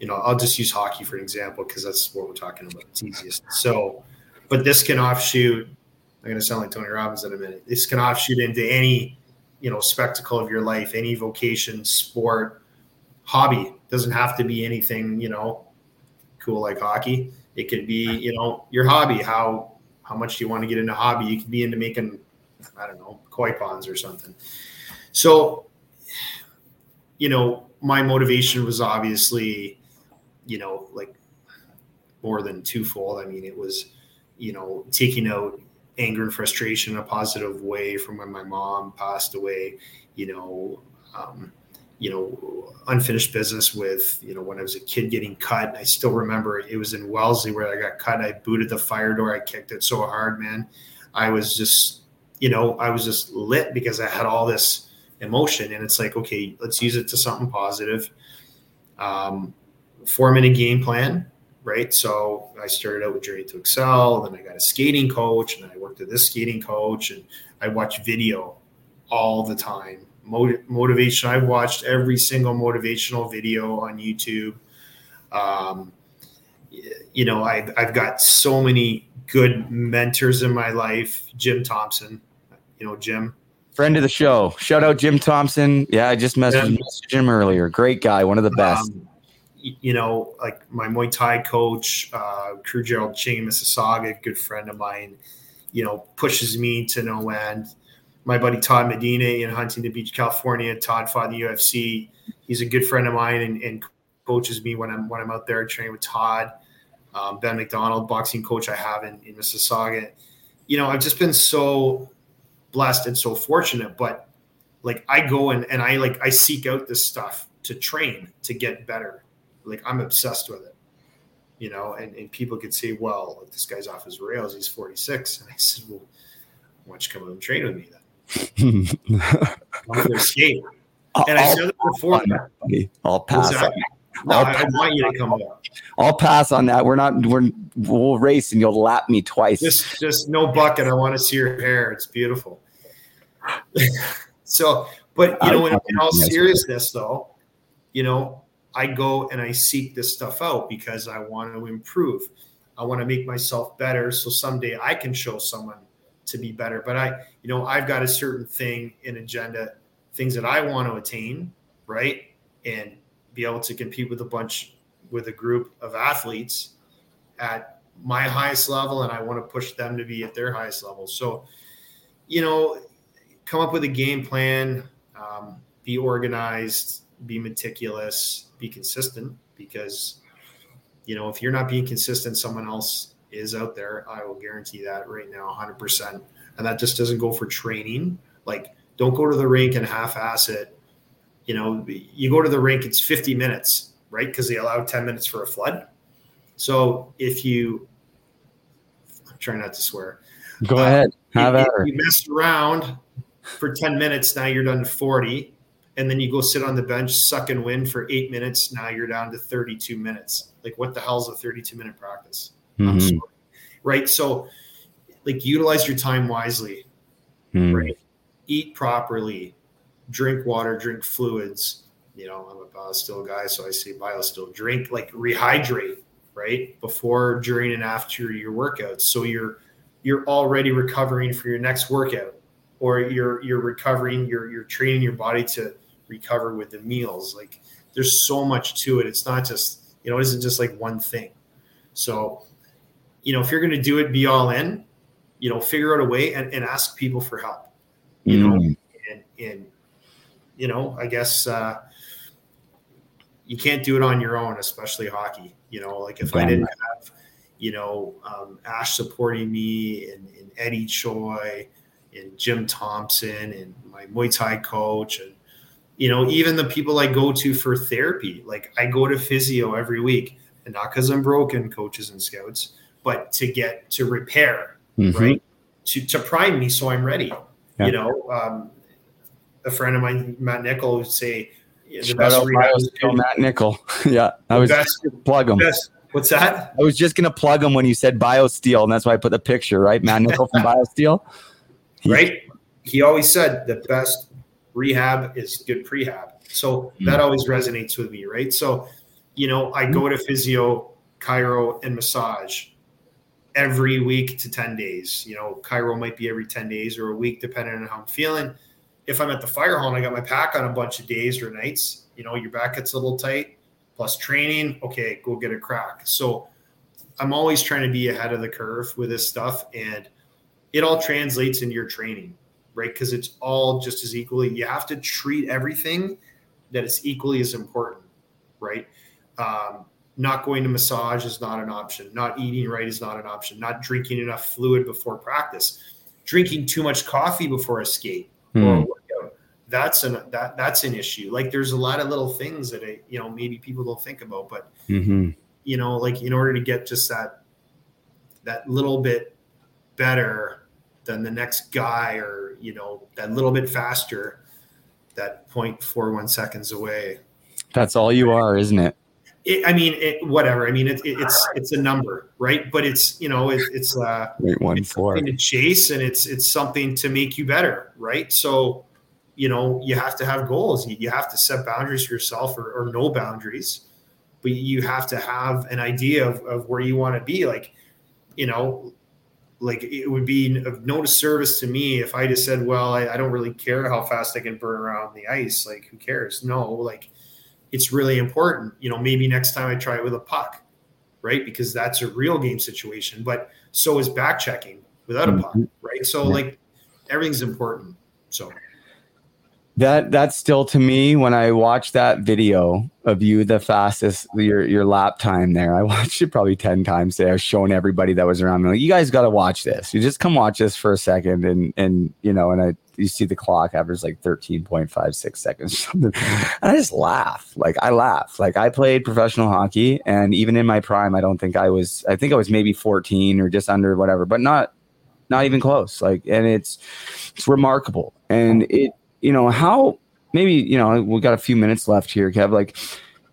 You know, I'll just use hockey for an example because that's what we're talking about. It's easiest. So, but this can offshoot. I'm going to sound like Tony Robbins in a minute. This can offshoot into any, you know, spectacle of your life, any vocation, sport, hobby. Doesn't have to be anything, you know, cool like hockey. It could be, you know, your hobby. How how much do you want to get into hobby? You could be into making, I don't know, koi ponds or something. So, you know, my motivation was obviously you know, like more than twofold. I mean, it was, you know, taking out anger and frustration in a positive way from when my mom passed away, you know, um, you know, unfinished business with, you know, when I was a kid getting cut. I still remember it was in Wellesley where I got cut. I booted the fire door. I kicked it so hard, man. I was just, you know, I was just lit because I had all this emotion. And it's like, okay, let's use it to something positive. Um, forming a game plan, right? So I started out with Journey to Excel, then I got a skating coach, and then I worked with this skating coach, and I watch video all the time. Mot- motivation. I've watched every single motivational video on YouTube. Um, you know, I've, I've got so many good mentors in my life. Jim Thompson, you know, Jim. Friend of the show. Shout out Jim Thompson. Yeah, I just messaged, Yeah. messaged him earlier. Great guy, one of the best. Um, you know, like my Muay Thai coach, uh, Crew Gerald Ching, Mississauga, good friend of mine, you know, pushes me to no end. My buddy Todd Medina in Huntington Beach, California. Todd fought the UFC. He's a good friend of mine and, and coaches me when I'm when I'm out there training with Todd. Um, ben McDonald, boxing coach I have in, in Mississauga. You know, I've just been so blessed and so fortunate, but like I go and, and I like I seek out this stuff to train to get better. Like I'm obsessed with it. You know, and, and people could say, well, like, this guy's off his rails, he's 46. And I said, Well, why don't you come and train with me then? I'm gonna skate. And I said before. I'll pass. No, I'll, I, I want you to come out. I'll pass on that. We're not. We're we'll race, and you'll lap me twice. Just just no bucket. I want to see your hair. It's beautiful. so, but you know, in, in all seriousness, though, you know, I go and I seek this stuff out because I want to improve. I want to make myself better, so someday I can show someone to be better. But I, you know, I've got a certain thing, an agenda, things that I want to attain, right, and be able to compete with a bunch, with a group of athletes at my highest level and I want to push them to be at their highest level. So, you know, come up with a game plan, um, be organized, be meticulous, be consistent because, you know, if you're not being consistent, someone else is out there. I will guarantee that right now, 100%. And that just doesn't go for training. Like, don't go to the rink and half ass it. You know, you go to the rink, it's 50 minutes, right? Because they allow 10 minutes for a flood. So if you, I'm trying not to swear. Go ahead. Uh, Have if, at if her. you messed around for 10 minutes, now you're done to 40. And then you go sit on the bench, suck and win for eight minutes. Now you're down to 32 minutes. Like, what the hell's a 32 minute practice? I'm Mhm. Right. So, like, utilize your time wisely, Hmm. right? Eat properly, drink water, drink fluids. You know, I'm a BioSteel guy, so I say BioSteel. Drink, like, rehydrate, right? Before, during, and after your workouts. So you're you're already recovering for your next workout, or you're you're recovering, you're you're training your body to recover with the meals. Like, there's so much to it. It's not just you know, it isn't just like one thing. So, you know, if you're going to do it, be all in. You know, figure out a way and, and ask people for help. You know, Mm. and and you know, I guess uh, you can't do it on your own, especially hockey. You know, like if I didn't have, you know, um, Ash supporting me and, and Eddie Choi and Jim Thompson and my Muay Thai coach and you know even the people I go to for therapy. Like I go to physio every week, and not because I'm broken, coaches and scouts, but to get to repair, Mhm. right? To to prime me so I'm ready. Yeah. You know, um, a friend of mine, Matt Nichol, would say the Shout best out rehab is Matt Nichol. yeah, I was best, plug him. best. What's that? I was just gonna plug him when you said BioSteel, and that's why I put the picture. Right, Matt Nichol from BioSteel. Right? He always said the best rehab is good prehab. So hmm. that always resonates with me, right? So, you know, I go to physio, chiro, and massage every week to 10 days. You know, chiro might be every 10 days or a week, depending on how I'm feeling. If I'm at the fire hall and I got my pack on a bunch of days or nights, you know, your back gets a little tight, plus training, okay, go get a crack. So I'm always trying to be ahead of the curve with this stuff. And it all translates into your training, right? Because it's all just as equally. You have to treat everything that is equally as important, right? Um, not going to massage is not an option. Not eating right is not an option. Not drinking enough fluid before practice. Drinking too much coffee before a skate or a Hmm. workout. That's an that that's an issue. Like there's a lot of little things that I, you know maybe people don't think about, but Mhm. you know, like in order to get just that that little bit better than the next guy or you know that little bit faster that 0.41 seconds away That's all you are, isn't it? it, I mean, it, whatever. I mean, it, it, it's it's a number, right? But it's you know, it, it's uh, Eight one it's four. something to chase, and it's it's something to make you better, right? So, you know, you have to have goals. You, you have to set boundaries for yourself, or, or no boundaries. But you have to have an idea of, of where you want to be. Like, you know, like it would be of no service to me if I just said, "Well, I, I don't really care how fast I can burn around the ice. Like, who cares?" No, like it's really important. You know, maybe next time I try it with a puck, right? Because that's a real game situation. But so is back checking without a mm-hmm. puck, right? So like everything's important. So That that's still to me when I watch that video of you the fastest your your lap time there. I watched it probably ten times there, showing everybody that was around me like, you guys got to watch this. You just come watch this for a second, and and you know, and I you see the clock average like thirteen point five six seconds, or something. And I just laugh. Like I laugh. Like I played professional hockey, and even in my prime, I don't think I was. I think I was maybe fourteen or just under whatever, but not not even close. Like, and it's it's remarkable, and it you know how maybe you know we've got a few minutes left here, Kev. Like,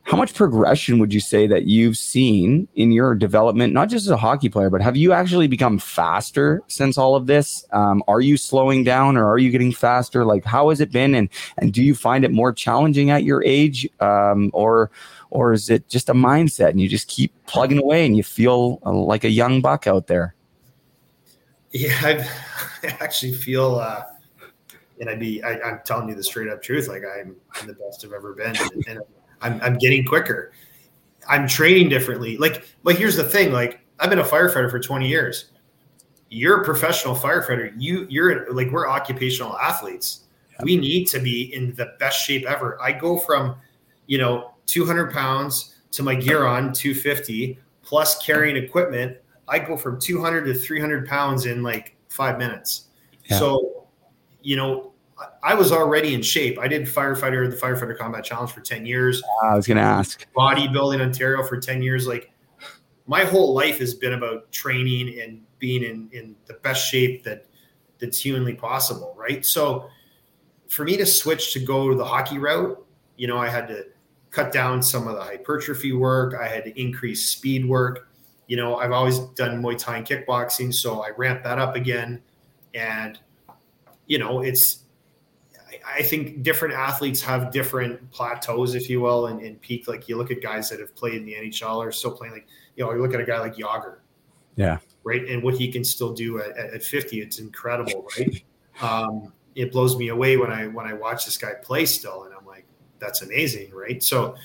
how much progression would you say that you've seen in your development, not just as a hockey player, but have you actually become faster since all of this? Um, are you slowing down, or are you getting faster? Like, how has it been, and and do you find it more challenging at your age, um, or or is it just a mindset and you just keep plugging away and you feel uh, like a young buck out there? yeah, I actually feel, uh, and I'd be, I, I'm telling you the straight up truth. Like I'm, I'm the best I've ever been, and, and I'm, I'm getting quicker. I'm training differently. Like, but here's the thing. Like I've been a firefighter for 20 years. You're a professional firefighter. You, you're like we're occupational athletes. We need to be in the best shape ever. I go from, you know, 200 pounds to my gear on 250 plus carrying equipment. I go from 200 to 300 pounds in like five minutes. Yeah. So, you know, I- was already in shape. I did firefighter, the firefighter combat challenge for 10 years, ah, I was going to ask. bodybuilding Ontario for 10 years. Like my whole life has been about training and being in, in the best shape that that's humanly possible. Right. So for me to switch to go the hockey route, you know, I had to cut down some of the hypertrophy work. I had to increase speed work. You know, I've always done Muay Thai and kickboxing, so I ramped that up again. And, you know, it's, I- think different athletes have different plateaus, if you will, and, and peak. Like you look at guys that have played in the NHL or still playing, like, you know, you look at a guy like Jagr, Yeah. right? And what he can still do at, at 50, it's incredible, right? Um, it blows me away when I when I watch this guy play still, and I'm like, that's amazing, right? So,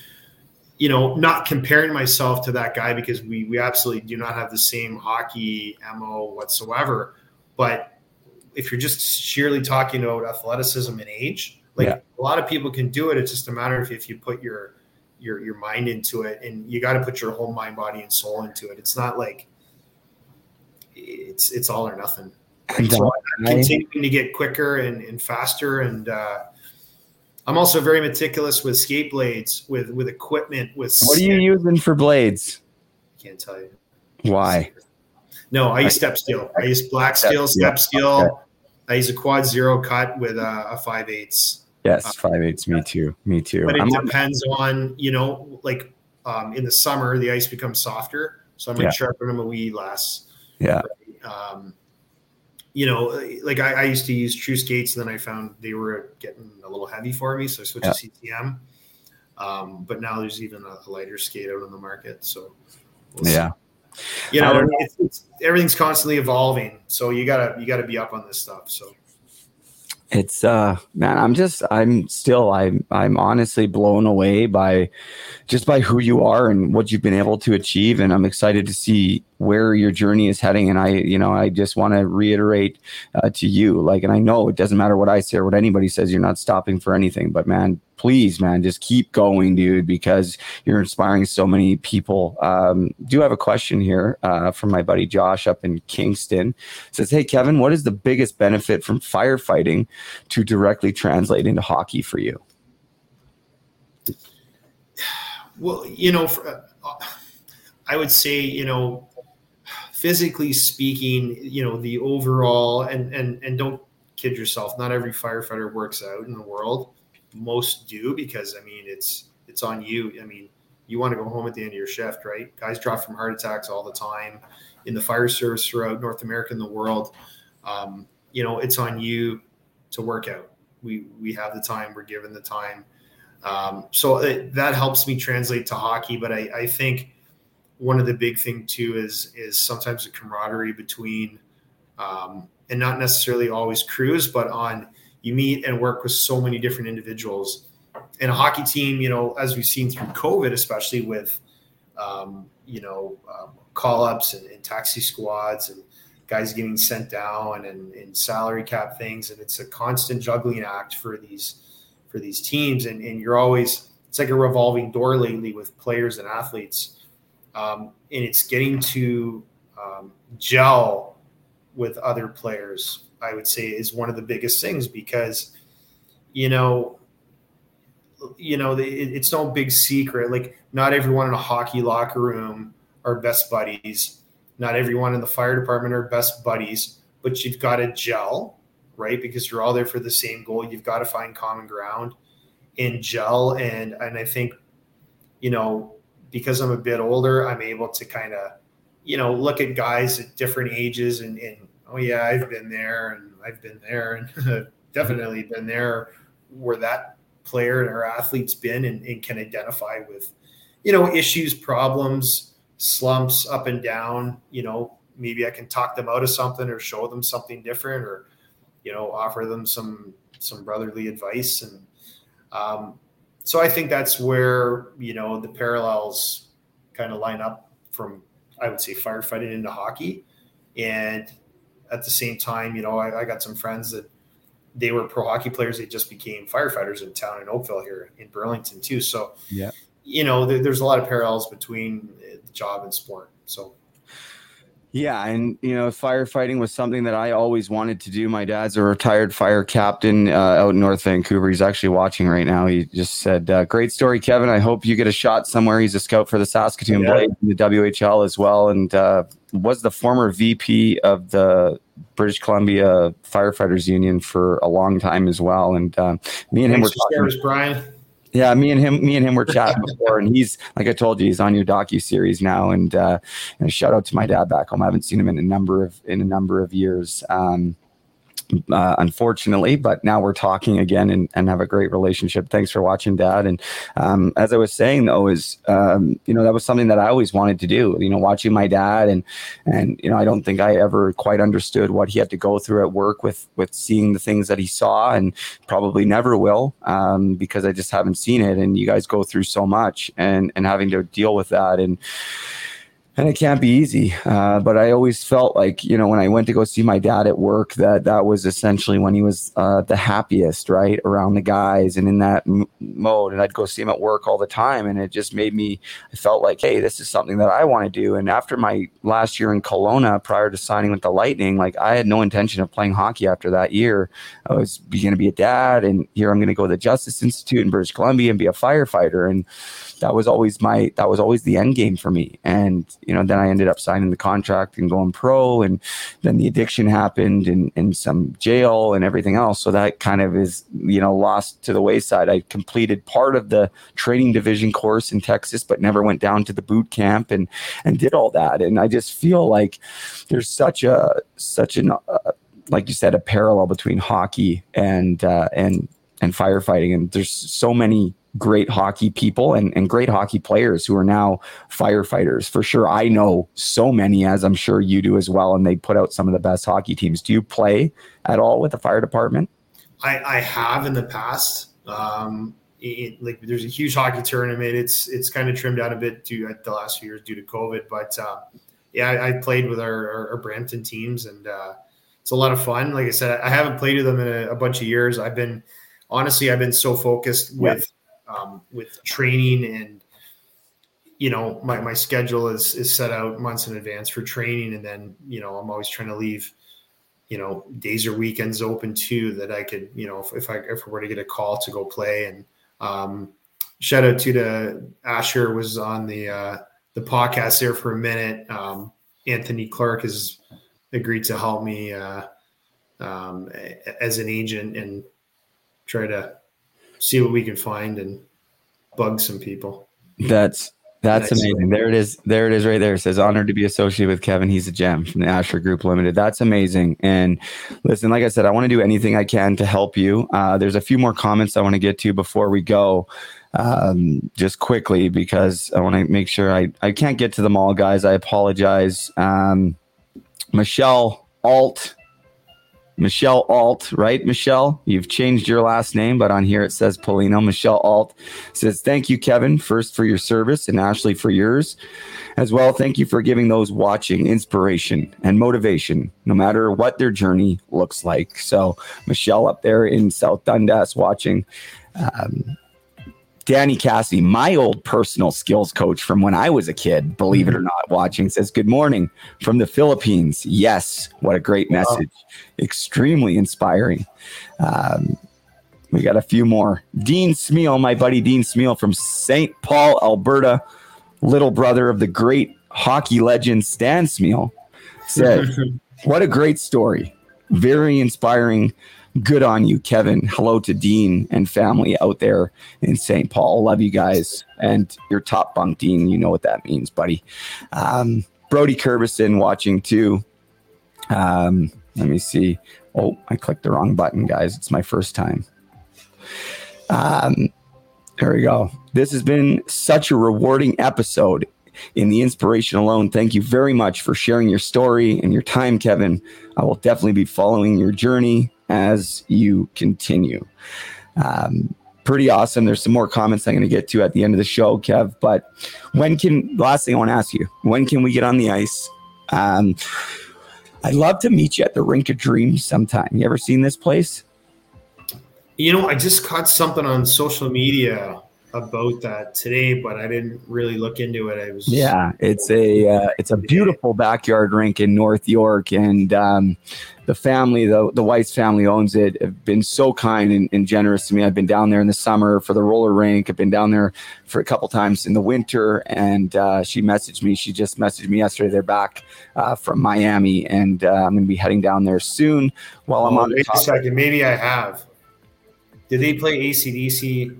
you know, not comparing myself to that guy because we we absolutely do not have the same hockey mo whatsoever. But if you're just sheerly talking about athleticism and age, like Yeah. a lot of people can do it. It's just a matter of if you put your your your mind into it, and you got to put your whole mind, body, and soul into it. It's not like it's it's all or nothing. And, So I'm continuing to get quicker and, and faster, and uh, I'm also very meticulous with skate blades, with with equipment, with What are you using for blades? I Can't tell you. Why? No, I use step steel. I use black steel, step steel. I use a quad zero cut with a, a five eighths. Yes, five eighths. Me too. Me too. But it I'm depends on you know, like um, in the summer the ice becomes softer, so I'm gonna Yeah. sharpen them a wee less. yeah. um, you know, like I, I used to use true skates, and then I found they were getting a little heavy for me, so I switched to CCM. Um, but now there's even a, a lighter skate out on the market, so we'll see. You know, know. it's, it's, everything's constantly evolving, so you gotta you gotta be up on this stuff. So It's uh man, I'm just I'm still I'm I'm honestly blown away by just by who you are and what you've been able to achieve and I'm excited to see where your journey is heading and I you know I just want to reiterate uh, to you like and I know it doesn't matter what I say or what anybody says you're not stopping for anything but man please man just keep going dude because you're inspiring so many people um do have a question here uh, from my buddy Josh up in Kingston It says hey Kevin what is the biggest benefit from firefighting to directly translate into hockey for you Well, you know, for, uh, I would say, you know, physically speaking, you know, the overall and and and don't kid yourself. Not every firefighter works out in the world. Most do because I mean, it's it's on you. I mean, you want to go home at the end of your shift, right? Guys drop from heart attacks all the time in the fire service throughout North America and the world. Um, you know, it's on you to work out. We we have the time. We're given the time. Um, so it, that helps me translate to hockey. But I, I think one of the big thing too is is sometimes the camaraderie between um, and not necessarily always crews, but on you meet and work with so many different individuals. And a hockey team, you know, as we've seen through COVID, especially with um, you know um, call ups and, and, taxi squads and guys getting sent down and, and salary cap things, and it's a constant juggling act for these for these teams. And, and you're always it's like a revolving door lately with players and athletes um, and it's getting to um, gel with other players. I would say is one of the biggest things because, you know, you know, it, it's no big secret. Like, not everyone in a hockey locker room are best buddies. Not everyone in the fire department are best buddies, but you've got to gel, right? Because you're all there for the same goal. You've got to find common ground and gel. And and I think, you know, because I'm a bit older, I'm able to kind of, you know, look at guys at different ages and, and oh yeah, I've been there and I've been there and definitely been there where that player or athlete's been and, and can identify with, you know, issues, problems, slumps up and down, you know, maybe I can talk them out of something or show them something different or, you know, offer them some, some brotherly advice. And, um, so I think that's where you know the parallels kind of line up from I would say firefighting into hockey, and at the same time, you know, I, I got some friends that they were pro hockey players. They just became firefighters in town in Oakville here in Burlington too. So yeah, you know, there, there's a lot of parallels between the job and sport. So yeah, and you know, firefighting was something that I always wanted to do. My dad's a retired fire captain uh, out in North Vancouver. He's actually watching right now. He just said, uh, "Great story, Kevin. I hope you get a shot somewhere." He's a scout for the Saskatoon yeah. Blade, the WHL as well, and uh, was the former VP of the British Columbia Firefighters Union for a long time as well. And uh, me and Thanks him were talking. Brian. Yeah, me and him, me and him were chatting before, and he's like I told you, he's on your docu series now. And, uh, and shout out to my dad back home. I haven't seen him in a number of in a number of years. Um, uh, unfortunately, but now we're talking again and, and have a great relationship. Thanks for watching, Dad. And um, as I was saying, though, is um, you know that was something that I always wanted to do. You know, watching my dad and and you know I don't think I ever quite understood what he had to go through at work with with seeing the things that he saw, and probably never will um, because I just haven't seen it. And you guys go through so much, and and having to deal with that and and it can't be easy. Uh, but I always felt like, you know, when I went to go see my dad at work, that that was essentially when he was uh, the happiest, right, around the guys and in that m- mode. And I'd go see him at work all the time, and it just made me. I felt like, hey, this is something that I want to do. And after my last year in Kelowna, prior to signing with the Lightning, like I had no intention of playing hockey after that year. I was going to be a dad, and here I'm going to go to the Justice Institute in British Columbia and be a firefighter. And that was always my that was always the end game for me. And you know, then I ended up signing the contract and going pro, and then the addiction happened and and some jail and everything else. So that kind of is you know lost to the wayside. I completed part of the training division course in Texas, but never went down to the boot camp and and did all that. And I just feel like there's such a such an uh, like you said a parallel between hockey and uh, and and firefighting and there's so many great hockey people and, and great hockey players who are now firefighters. For sure, I know so many, as I'm sure you do as well, and they put out some of the best hockey teams. Do you play at all with the fire department? I, I have in the past. Um, it, like there's a huge hockey tournament. It's it's kind of trimmed down a bit due at the last few years due to COVID, but uh, yeah, I, I, played with our, our, our Brampton teams, and uh, it's a lot of fun. Like I said, I haven't played with them in a, a bunch of years. I've been honestly, I've been so focused with um, with training and you know my, my schedule is is set out months in advance for training. And then you know i'm always trying to leave you know days or weekends open too that i could you know if, if i if I were to get a call to go play. And um, shout out to the asher was on the uh, the podcast there for a minute. Um, anthony clark has agreed to help me uh, um, as an agent and try to see what we can find and bug some people. That's That's Nice. amazing. There it is. There it is right there. It says honored to be associated with Kevin. He's a gem from the Asher Group Limited. That's amazing. And listen, like I said, I want to do anything I can to help you. Uh, there's a few more comments I want to get to before we go. Um, just quickly because I want to make sure I, I can't get to them all, guys. I apologize. Um, Michelle Alt. Michelle Alt, right, Michelle? You've changed your last name, but on here it says Polino. Michelle Alt says, Thank you, Kevin, first for your service and Ashley for yours. As well, thank you for giving those watching inspiration and motivation, no matter what their journey looks like. So, Michelle up there in South Dundas watching. Um, Danny Cassidy, my old personal skills coach from when I was a kid, believe it or not, watching, says, Good morning from the Philippines. Yes, what a great message. Extremely inspiring. Um, we got a few more. Dean Smyl, my buddy Dean Smyl from St. Paul, Alberta, little brother of the great hockey legend Stan Smyl, said, What a great story. Very inspiring. Good on you, Kevin. Hello to Dean and family out there in St. Paul. Love you guys. And your top bunk, Dean. You know what that means, buddy. Um, Brody Curbison watching too. Um, let me see. Oh, I clicked the wrong button, guys. It's my first time. Um, there we go. This has been such a rewarding episode in the inspiration alone. Thank you very much for sharing your story and your time, Kevin. I will definitely be following your journey as you continue. Um, pretty awesome. There's some more comments I'm going to get to at the end of the show, Kev. But when can, last thing I want to ask you, when can we get on the ice? Um, I'd love to meet you at the Rink of Dreams sometime. You ever seen this place? You know, I just caught something on social media about that today, but I didn't really look into it. I was Yeah, it's a uh, it's a beautiful backyard rink in North York, and um, the family, the the Weiss family owns it. Have been so kind and, and generous to me. I've been down there in the summer for the roller rink. I've been down there for a couple times in the winter, and uh, she messaged me. She just messaged me yesterday. They're back uh, from Miami, and uh, I'm going to be heading down there soon. While I'm Oh, on the wait a second. Maybe I have. Did they play ACDC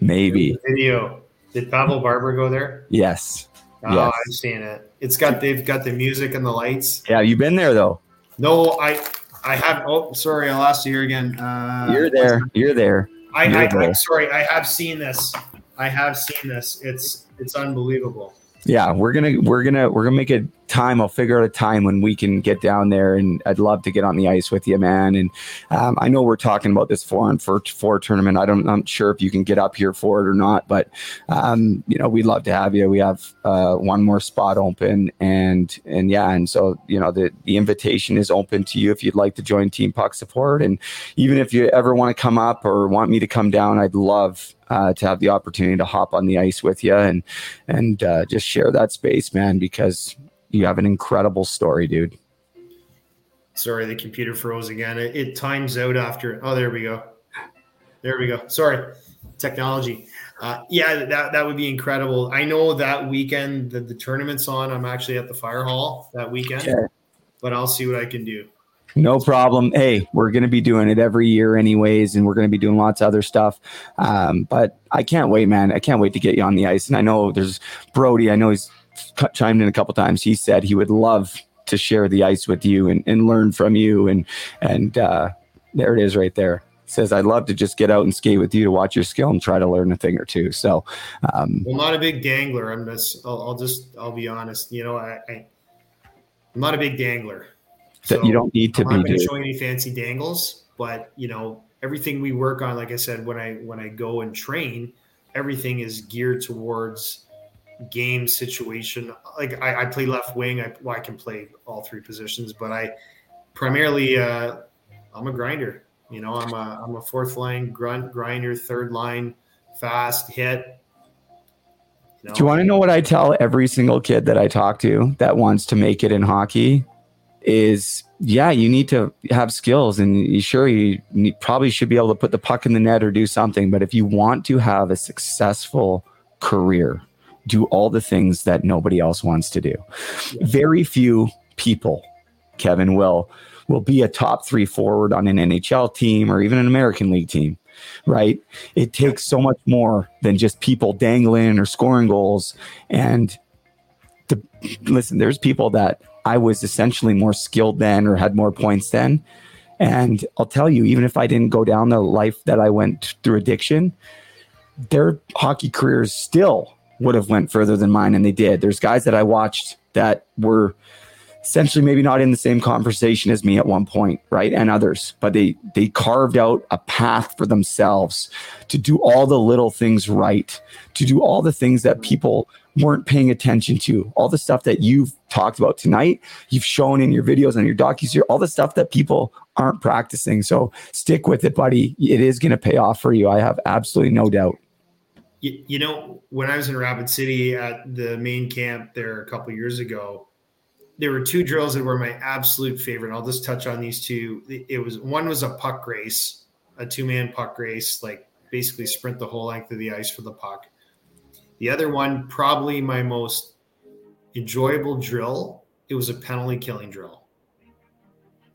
maybe video? Did Pavel Barber go there? yes, Oh, yes, I've seen it. It's got they've got the music and the lights. yeah. You've been there though. No, I I have. Oh, sorry, I lost you here again. Uh, You're there. You're there. I, You're I, there. I'm sorry. I have seen this. I have seen this. It's it's unbelievable. yeah we're gonna we're gonna we're gonna make a time. I'll figure out a time when we can get down there and i'd love to get on the ice with you man. And um, i know we're talking about this four on four, four tournament. I don't i'm sure if you can get up here for it or not but um, you know we'd love to have you. We have uh, one more spot open and and yeah and so you know the the invitation is open to you if you'd like to join team puck support. And even if you ever want to come up or want me to come down i'd love uh, to have the opportunity to hop on the ice with you and and uh, just share that space, man, because you have an incredible story, dude. Sorry, the computer froze again. It, it times out after. Oh, there we go. There we go. Sorry, technology. Uh, yeah, that that would be incredible. I know that weekend that the tournament's on. I'm actually at the fire hall that weekend, Okay. but I'll see what I can do. No problem. Hey, we're going to be doing it every year, anyways, and we're going to be doing lots of other stuff. Um, but I can't wait, man. I can't wait to get you on the ice. And I know there's Brody. I know he's cut- chimed in a couple times. He said he would love to share the ice with you and, and learn from you. And and uh, there it is, right there. Says I'd love to just get out and skate with you to watch your skill and try to learn a thing or two. So, um, Well, not a big dangler. I'm just. I'll, I'll just. I'll be honest. You know, I, I I'm not a big dangler. So you don't need to I'm not be. going to show any fancy dangles, but you know everything we work on. Like I said, when I when I go and train, everything is geared towards game situation. Like I, I play left wing. I, well, I can play all three positions, but I primarily uh, I'm a grinder. You know, I'm a I'm a fourth line grunt grinder, third line fast hit. Do you want to know what I tell every single kid that I talk to that wants to make it in hockey? Is yeah, you need to have skills, and you sure you need, probably should be able to put the puck in the net or do something. But if you want to have a successful career, do all the things that nobody else wants to do. Very few people, Kevin, will will be a top three forward on an NHL team or even an American League team. right? It takes so much more than just people dangling or scoring goals. And the, listen, there's people that I was essentially more skilled than or had more points than. And I'll tell you, even if I didn't go down the life that I went through addiction, their hockey careers still would have went further than mine and they did. There's guys that i watched that were essentially maybe not in the same conversation as me at one point right and others. But they they carved out a path for themselves to do all the little things right to do all the things that people weren't paying attention to. All the stuff that you've talked about tonight you've shown in your videos and your docu all the stuff that people aren't practicing. So stick with it buddy. It is going to pay off for you i have absolutely no doubt you, you know, when I was in Rapid City at the main camp there a couple years ago, there were two drills that were my absolute favorite. I'll just touch on these two. It was one was a puck race, a two man puck race, like basically sprint the whole length of the ice for the puck. The other one, probably my most enjoyable drill, it was a penalty killing drill.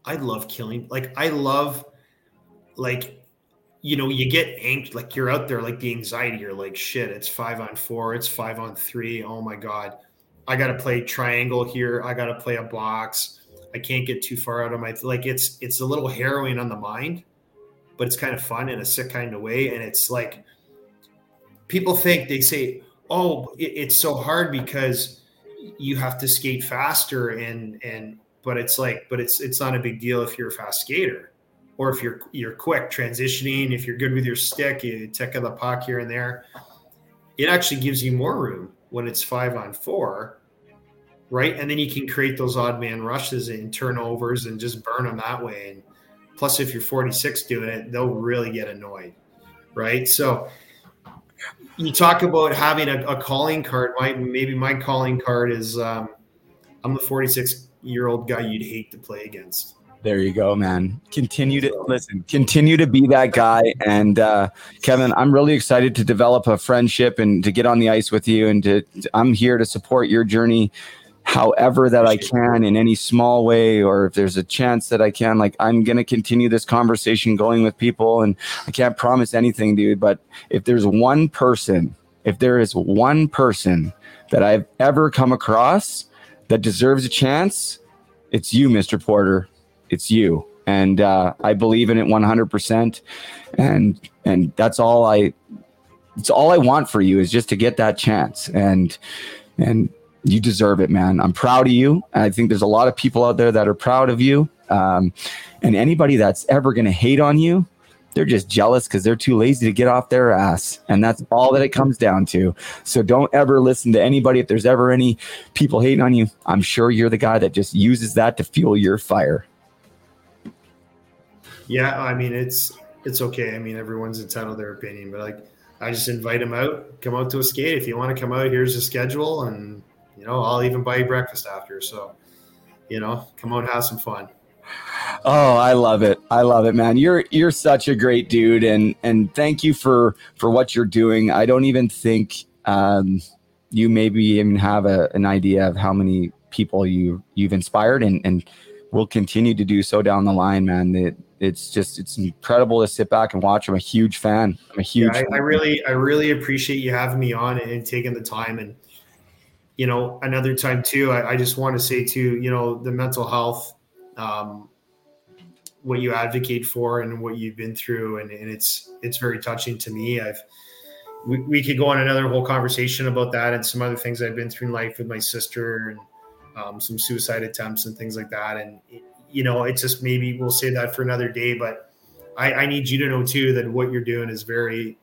I love killing. Like I love like you know, you get anxious, like you're out there, like the anxiety, you're like, shit, it's five on four, it's five on three. Oh my God. I got to play triangle here. I got to play a box. I can't get too far out of my, like, it's, it's a little harrowing on the mind, but it's kind of fun in a sick kind of way. And it's like, people think they say, oh, it, it's so hard because you have to skate faster and, and, but it's like, but it's, it's not a big deal if you're a fast skater or if you're you're quick transitioning, if you're good with your stick, you tick of the puck here and there, it actually gives you more room when it's five on four, right? And then you can create those odd man rushes and turnovers and just burn them that way. And plus, if you're 46 doing it, they'll really get annoyed, right? So you talk about having a, a calling card. My maybe my calling card is um, I'm the 46 year old guy you'd hate to play against there you go, man. Continue to listen, continue to be that guy. And uh, Kevin, I'm really excited to develop a friendship and to get on the ice with you. And to, I'm here to support your journey however that I can in any small way, or if there's a chance that I can. Like, I'm going to continue this conversation going with people. And I can't promise anything, dude. But if there's one person, if there is one person that I've ever come across that deserves a chance, it's you, Mr. Porter it's you and uh, I believe in it 100%. And and that's all I it's all I want for you is just to get that chance and and you deserve it, man. I'm proud of you. I think there's a lot of people out there that are proud of you. Um, and anybody that's ever going to hate on you, they're just jealous because they're too lazy to get off their ass. And that's all that it comes down to. So don't ever listen to anybody. If there's ever any people hating on you, I'm sure you're the guy that just uses that to fuel your fire. Yeah, I mean it's it's okay. I mean everyone's entitled their opinion, but like I just invite them out, come out to a skate. If you want to come out, here's the schedule, and you know I'll even buy you breakfast after. So, you know, come out, have some fun. Oh, I love it. I love it, man. You're you're such a great dude, and and thank you for for what you're doing. I don't even think um, you maybe even have a, an idea of how many people you you've inspired, and and will continue to do so down the line, man. That it's just it's incredible to sit back and watch. I'm a huge fan. I'm a huge. Yeah, I, I, really I really appreciate you having me on and taking the time. And you know, another time too. I, I just want to say too, you know, the mental health, um, what you advocate for and what you've been through, and, and it's it's very touching to me. I've we, we could go on another whole conversation about that and some other things I've been through in life with my sister and um, some suicide attempts and things like that. And you know, it's just maybe we'll say that for another day. But I, I need you to know too that what you're doing is very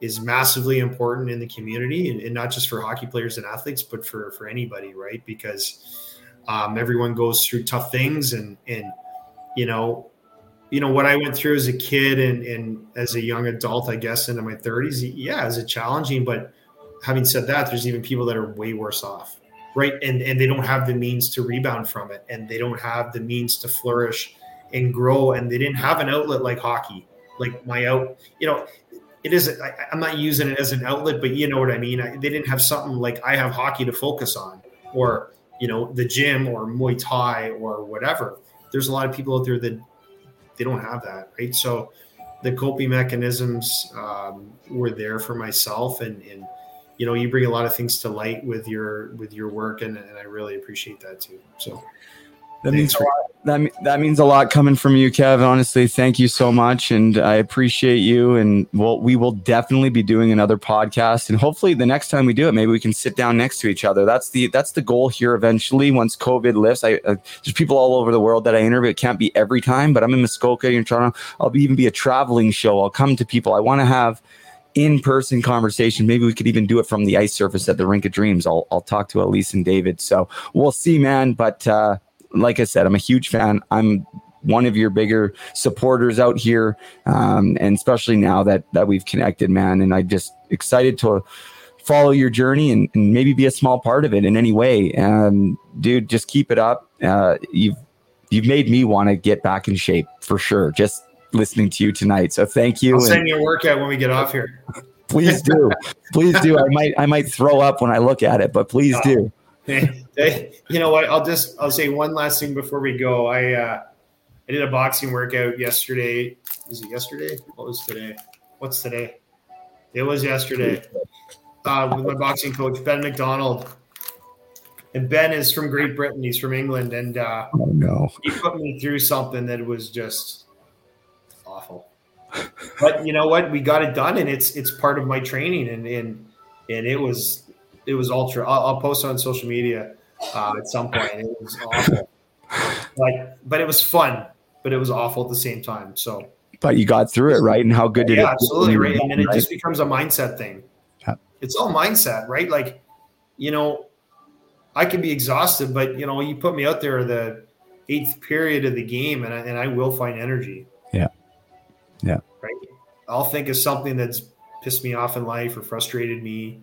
is massively important in the community and, and, not just for hockey players and athletes, but for for anybody, right? Because um, everyone goes through tough things and and you know you know what I went through as a kid and, and as a young adult, I guess into my 30s, yeah, is it challenging? But having said that, there's even people that are way worse off right? And and they don't have the means to rebound from it. And they don't have the means to flourish and grow. And they didn't have an outlet like hockey like my out you know it is I, i'm not using it as an outlet but you know what i mean? I, they didn't have something like i have hockey to focus on or you know the gym or muay thai or whatever. There's a lot of people out there that they don't have that right? So the coping mechanisms um, were there for myself, and and you know you bring a lot of things to light with your with your work, and, and I really appreciate that too. So That means a lot. That, that means a lot coming from you, Kev. Honestly, thank you so much, and I appreciate you. And we'll, we will definitely be doing another podcast, and hopefully, the next time we do it, maybe we can sit down next to each other. That's the that's the goal here. Eventually, once COVID lifts, I uh, there's people all over the world that I interview. It can't be every time, but I'm in Muskoka, you're in Toronto. I'll be, even be a traveling show. I'll come to people. I want to have in-person conversation. Maybe we could even do it from the ice surface at the Rink of Dreams. I'll I'll talk to Elise and David. So we'll see, man. But uh, like I said, I'm a huge fan. I'm one of your bigger supporters out here, um, and especially now that that we've connected, man. And I just excited to follow your journey and, and maybe be a small part of it in any way. Um, dude, just keep it up. Uh, you've you've made me want to get back in shape for sure. Just listening to you tonight. So thank you. I'll send you a workout when we get off here. please do please do i might i might throw up when i look at it but please do Hey, hey, you know what? I'll just I'll say one last thing before we go. I uh, I did a boxing workout yesterday. Was it yesterday? What was today? What's today? It was yesterday. Uh, with my boxing coach Ben McDonald, and Ben is from Great Britain. He's from England, and uh, oh no he put me through something that was just awful. But you know what? We got it done, and it's it's part of my training, and and and it was it was ultra. I'll, I'll post it on social media uh, at some point. It was awful, like, but it was fun, but it was awful at the same time. So but you got through it right and how good did it yeah, absolutely right. And then it just becomes a mindset thing. Yeah. It's all mindset, right? Like, you know, I can be exhausted, but you know, you put me out there the eighth period of the game, and I, and I will find energy. Yeah. Right. I'll think of something that's pissed me off in life or frustrated me.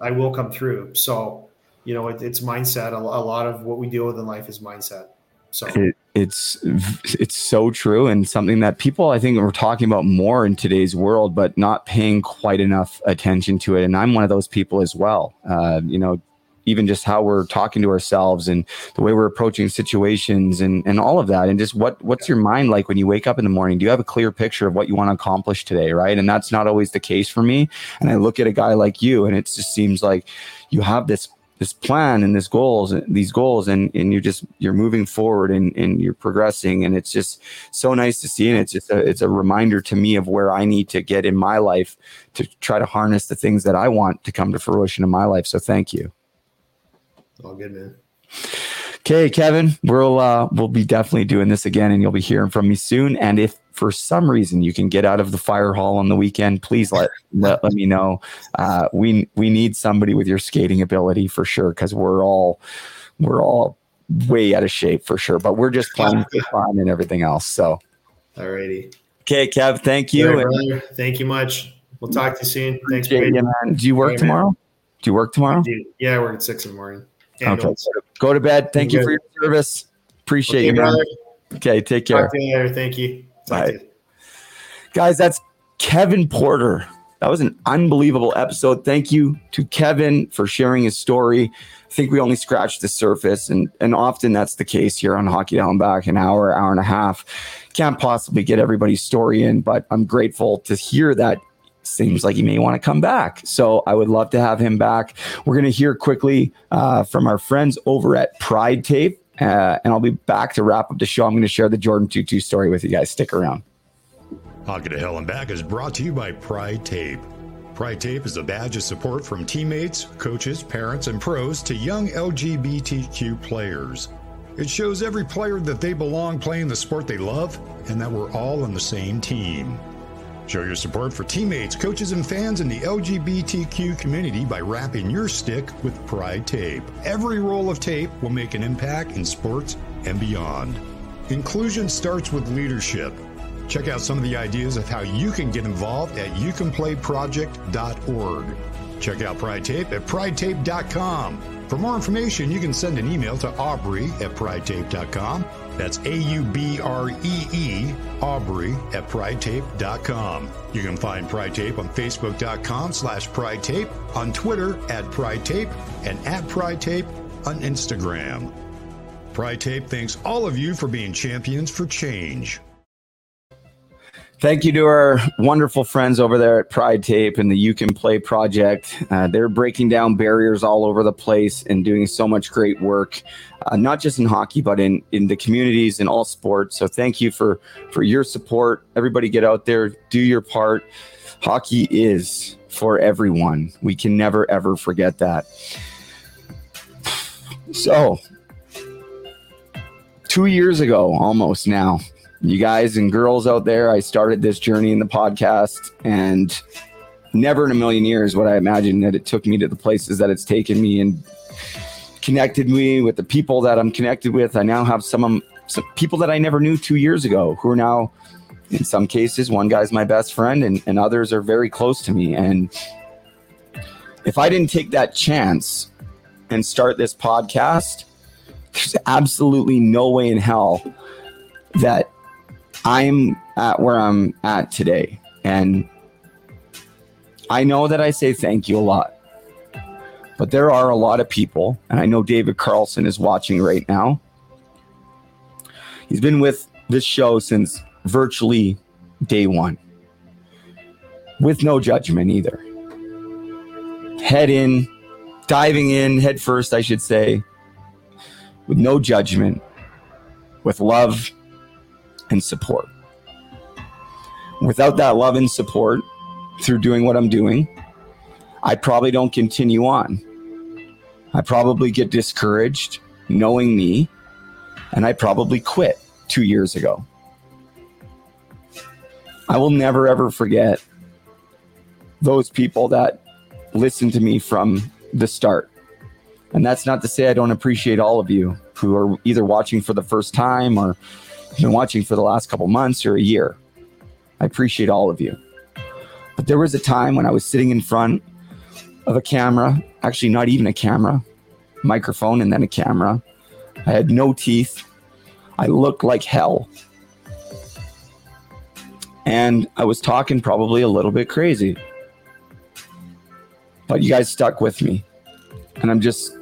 I will come through. So, you know, it, it's mindset. A, a lot of what we deal with in life is mindset. So. It, it's it's so true and something that people I think are talking about more in today's world, but not paying quite enough attention to it. And I'm one of those people as well. Uh, you know, even just how we're talking to ourselves and the way we're approaching situations and and all of that. And just what what's your mind like when you wake up in the morning? Do you have a clear picture of what you want to accomplish today right? And that's not always the case for me. And i look at a guy like you and it just seems like you have this this plan and this goals these goals and and you're just you're moving forward and and you're progressing. And it's just so nice to see. And it's just a it's a reminder to me of where I need to get in my life to try to harness the things that I want to come to fruition in my life. So thank you All good, man. Okay, Kevin, we'll uh, we'll be definitely doing this again, and you'll be hearing from me soon. And if for some reason you can get out of the fire hall on the weekend, please let let, let me know. Uh, we we need somebody with your skating ability for sure, because we're all we're all way out of shape for sure. But we're just playing for fun and everything else. So, Alrighty. okay, Kev, thank you. Right. Thank you much. We'll talk to you soon. Thanks, man. Do you work Hey, man. tomorrow? Do you work tomorrow? Dude, yeah, I work at six in the morning. Okay, go to bed. Thank you Good. for your service. Appreciate Okay, you, man. brother. Okay, take care. Talk to you later. Thank you. Talk Bye. you. Guys, that's Kevin Porter. That was an unbelievable episode. Thank you to Kevin for sharing his story. I think we only scratched the surface, and and often that's the case here on Hockey Down Back. An hour, hour and a half, can't possibly get everybody's story in, but I'm grateful to hear that. Seems like he may want to come back, so I would love to have him back. We're going to hear quickly uh, from our friends over at Pride Tape, uh, and I'll be back to wrap up the show. I'm going to share the Jordin Tootoo story with you guys. Stick around. Hockey to Hell and Back is brought to you by Pride Tape. Pride Tape is a badge of support from teammates, coaches, parents, and pros to young LGBTQ players. It shows every player that they belong playing the sport they love and that we're all on the same team. Show your support for teammates, coaches, and fans in the LGBTQ community by wrapping your stick with Pride Tape. Every roll of tape will make an impact in sports and beyond. Inclusion starts with leadership. Check out some of the ideas of how you can get involved at youcanplayproject.org. Check out Pride Tape at pridetape.com. For more information, you can send an email to Aubrey at pridetape.com. That's A U B R E E, Aubrey at pridetape.com. You can find Pride Tape on Facebook.com slash Pride Tape, on Twitter at Pride Tape, and at Pride Tape on Instagram. Pride Tape thanks all of you for being champions for change. Thank you to our wonderful friends over there at Pride Tape and the You Can Play Project. Uh, they're breaking down barriers all over the place and doing so much great work, uh, not just in hockey, but in, in the communities in all sports. So thank you for, for your support. Everybody get out there, do your part. Hockey is for everyone. We can never, ever forget that. So, two years ago, almost now, you guys and girls out there, I started this journey in the podcast, and never in a million years would I imagine that it took me to the places that it's taken me and connected me with the people that I'm connected with. I now have some, some people that I never knew two years ago who are now, in some cases, one guy's my best friend, and, and others are very close to me. And if I didn't take that chance and start this podcast, there's absolutely no way in hell that I'm at where I'm at today. And I know that I say thank you a lot, but there are a lot of people, and I know David Carlson is watching right now. He's been with this show since virtually day one, with no judgment either. Head in, diving in head first, I should say, with no judgment, with love and support. Without that love and support through doing what I'm doing, I probably don't continue on. I probably get discouraged knowing me, and I probably quit two years ago. I will never ever forget those people that listened to me from the start. And that's not to say I don't appreciate all of you who are either watching for the first time or been watching for the last couple months or a year. I appreciate all of you. But there was a time when I was sitting in front of a camera, actually, not even a camera, microphone, and then a camera. I had no teeth. I looked like hell. And I was talking probably a little bit crazy. But you guys stuck with me. And I'm just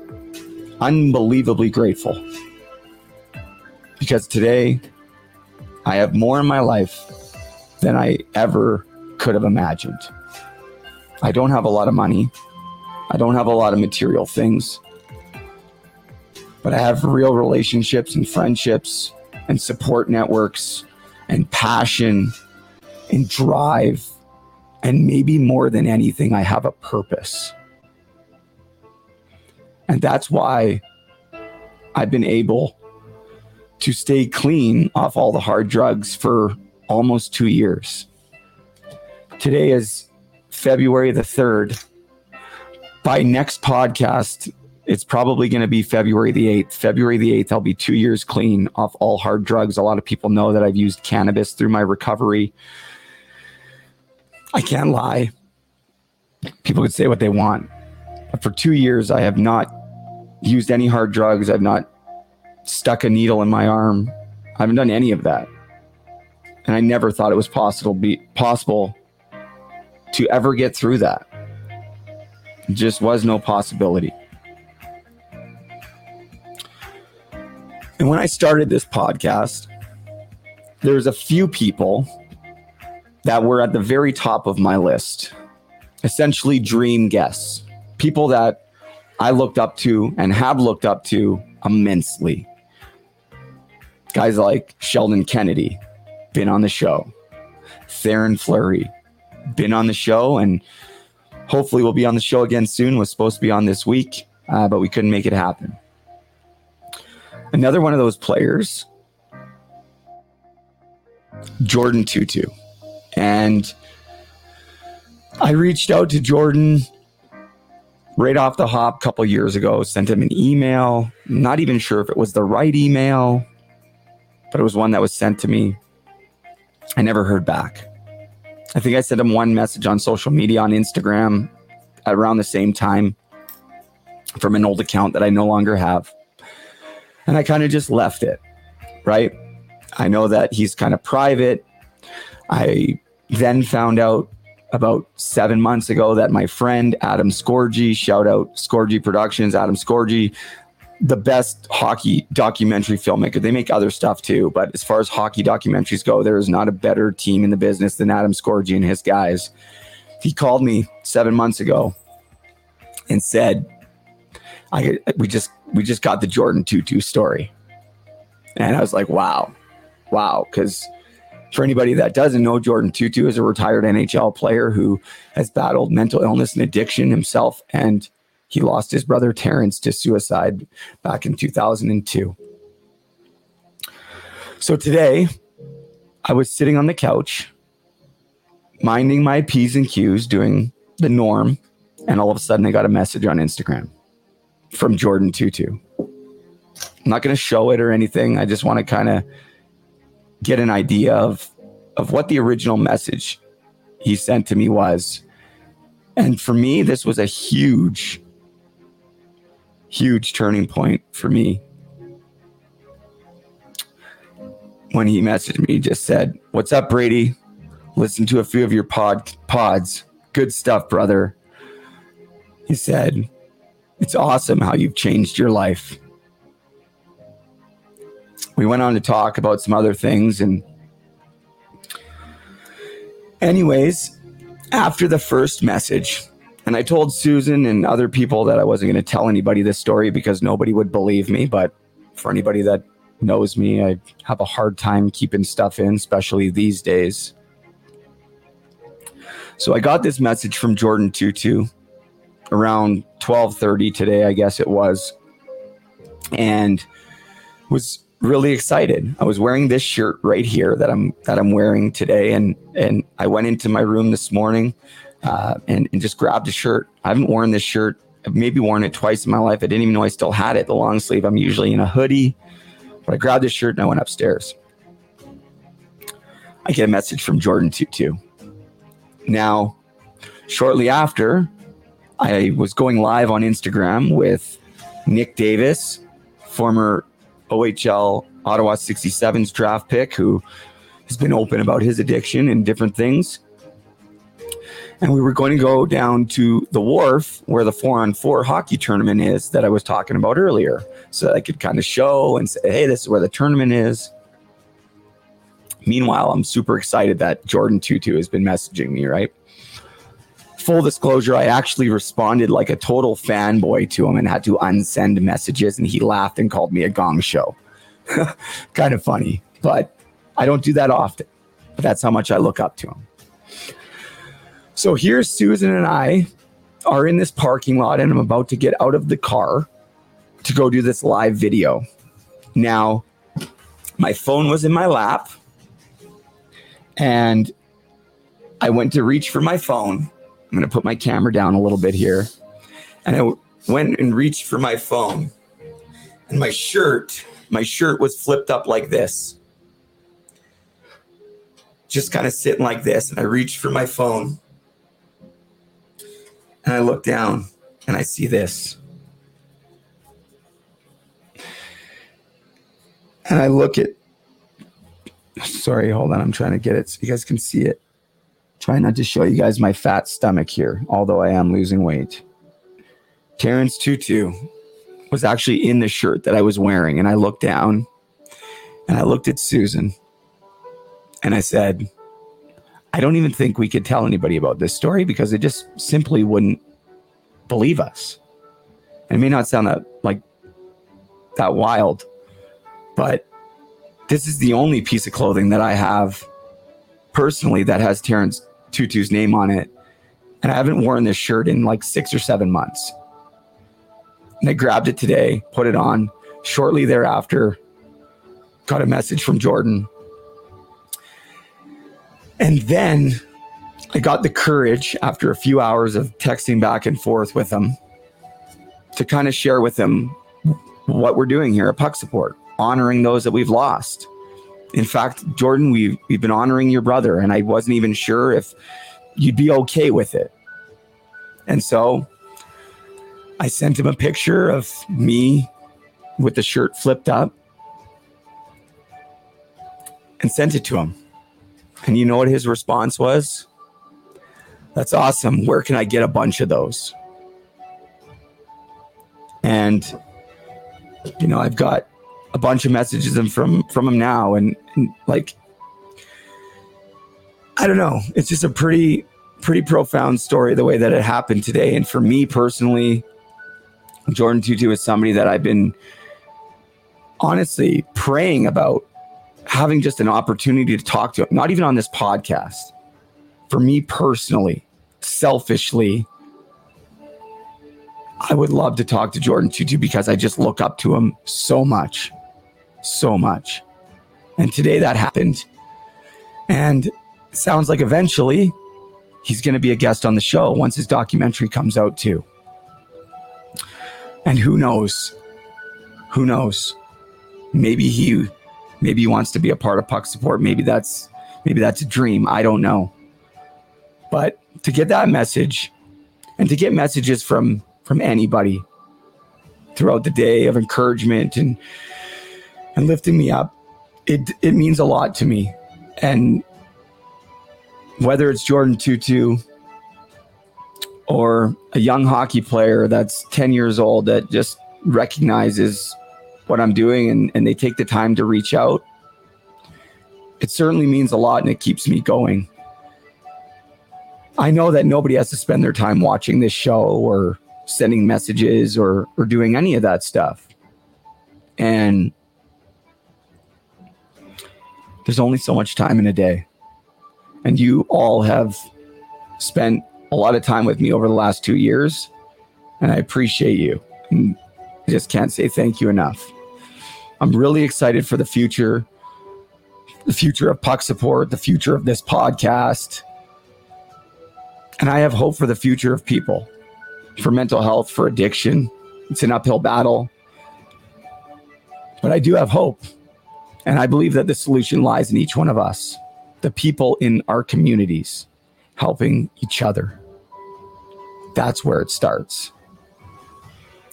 unbelievably grateful. Because today, I have more in my life than I ever could have imagined. I don't have a lot of money. I don't have a lot of material things. But I have real relationships and friendships and support networks and passion and drive. And maybe more than anything, I have a purpose. And that's why I've been able to stay clean off all the hard drugs for almost two years. Today is February the 3rd. By next podcast, it's probably going to be February the 8th. February the 8th, I'll be two years clean off all hard drugs. A lot of people know that I've used cannabis through my recovery. I can't lie. People could say what they want. But for two years, I have not used any hard drugs. I've not stuck a needle in my arm. I haven't done any of that. And I never thought it was possible be possible to ever get through that. It just was no possibility. And when I started this podcast, there was a few people that were at the very top of my list. Essentially dream guests. People that I looked up to and have looked up to immensely. Guys like Sheldon Kennedy, been on the show. Theoren Fleury, been on the show, and hopefully we'll be on the show again soon. Was supposed to be on this week, uh, but we couldn't make it happen. Another one of those players, Jordin Tootoo. And I reached out to Jordin right off the hop a couple years ago, sent him an email. Not even sure if it was the right email, but it was one that was sent to me. I never heard back. I think I sent him one message on social media on Instagram around the same time from an old account that I no longer have. And I kind of just left it, right? I know that he's kind of private. I then found out about seven months ago that my friend Adam Scorgie, shout out Scorgie Productions, Adam Scorgie, the best hockey documentary filmmaker. They make other stuff too, but as far as hockey documentaries go, there is not a better team in the business than Adam Scorgie and his guys. He called me seven months ago and said, "I we just we just got the Jordin Tootoo story," and I was like, "Wow, wow," because for anybody that doesn't know, Jordin Tootoo is a retired NHL player who has battled mental illness and addiction himself, and he lost his brother Terrence to suicide back in 2002. So today, I was sitting on the couch, minding my P's and Q's, doing the norm, and all of a sudden I got a message on Instagram from Jordin Tootoo. I'm not going to show it or anything. I just want to kind of get an idea of of what the original message he sent to me was. And for me, this was a huge, huge turning point for me. When he messaged me, he just said, What's up, Brady? Listen to a few of your pod pods. Good stuff, brother. He said, It's awesome how you've changed your life. We went on to talk about some other things and anyways, after the first message, and I told Susan and other people that I wasn't going to tell anybody this story because nobody would believe me. But for anybody that knows me, I have a hard time keeping stuff in, especially these days. So I got this message from Jordin Tootoo around 12:30 today, I guess it was. And was really excited. I was wearing this shirt right here that I'm that I'm wearing today, and and I went into my room this morning uh, and and just grabbed a shirt. I haven't worn this shirt. I've maybe worn it twice in my life. I didn't even know I still had it. The long sleeve. I'm usually in a hoodie, but I grabbed this shirt and I went upstairs. I get a message from Jordin Tootoo. Now, shortly after, I was going live on Instagram with Nick Davis, former OHL Ottawa 67's draft pick who has been open about his addiction and different things. And we were going to go down to the wharf where the four on four hockey tournament is that I was talking about earlier. So I could kind of show and say, hey, this is where the tournament is. Meanwhile, I'm super excited that Jordin Tootoo has been messaging me, right? Full disclosure, I actually responded like a total fanboy to him and had to unsend messages, and he laughed and called me a gong show. kind of funny, but I don't do that often. But that's how much I look up to him. So here's Susan and I are in this parking lot, and I'm about to get out of the car to go do this live video. Now, my phone was in my lap, and I went to reach for my phone. I'm going to put my camera down a little bit here. And I went and reached for my phone, and my shirt, my shirt was flipped up like this. Just kind of sitting like this. And I reached for my phone, and I look down, and I see this. And I look at, sorry, hold on. I'm trying to get it so you guys can see it. Try not to show you guys my fat stomach here, although I am losing weight. Terence Tootoo was actually in the shirt that I was wearing, and I looked down and I looked at Susan and I said, I don't even think we could tell anybody about this story because they just simply wouldn't believe us. And it may not sound that like that wild, but this is the only piece of clothing that I have personally that has Terence Tootoo's name on it. And I haven't worn this shirt in like six or seven months. And I grabbed it today, put it on. Shortly thereafter, got a message from Jordin. And then I got the courage after a few hours of texting back and forth with him to kind of share with him what we're doing here at Puck Support, honoring those that we've lost. In fact, Jordin, we've, we've been honoring your brother, and I wasn't even sure if you'd be okay with it. And so I sent him a picture of me with the shirt flipped up and sent it to him. And you know what his response was? That's awesome. Where can I get a bunch of those? And you know, I've got a bunch of messages from from him now, and, and like, I don't know. It's just a pretty pretty profound story the way that it happened today. And for me personally, Jordin Tootoo is somebody that I've been honestly praying about having just an opportunity to talk to him, not even on this podcast. For me personally, selfishly, I would love to talk to Jordin Tootoo because I just look up to him so much, so much. And today that happened. And sounds like eventually he's going to be a guest on the show once his documentary comes out too. And who knows? Who knows? Maybe he maybe he wants to be a part of puck support. Maybe that's maybe that's a dream. I don't know. But to get that message and to get messages from from anybody throughout the day of encouragement and and lifting me up, it it means a lot to me. And whether it's Jordin Tootoo or a young hockey player that's 10 years old that just recognizes what I'm doing and, and they take the time to reach out, it certainly means a lot and it keeps me going. I know that nobody has to spend their time watching this show or sending messages or, or doing any of that stuff. And there's only so much time in a day and you all have spent a lot of time with me over the last two years, and I appreciate you. And I just can't say thank you enough. I'm really excited for the future, the future of Puck Support, the future of this podcast. And I have hope for the future of people, for mental health, for addiction. It's an uphill battle. But I do have hope. And I believe that the solution lies in each one of us the people in our communities helping each other. That's where it starts.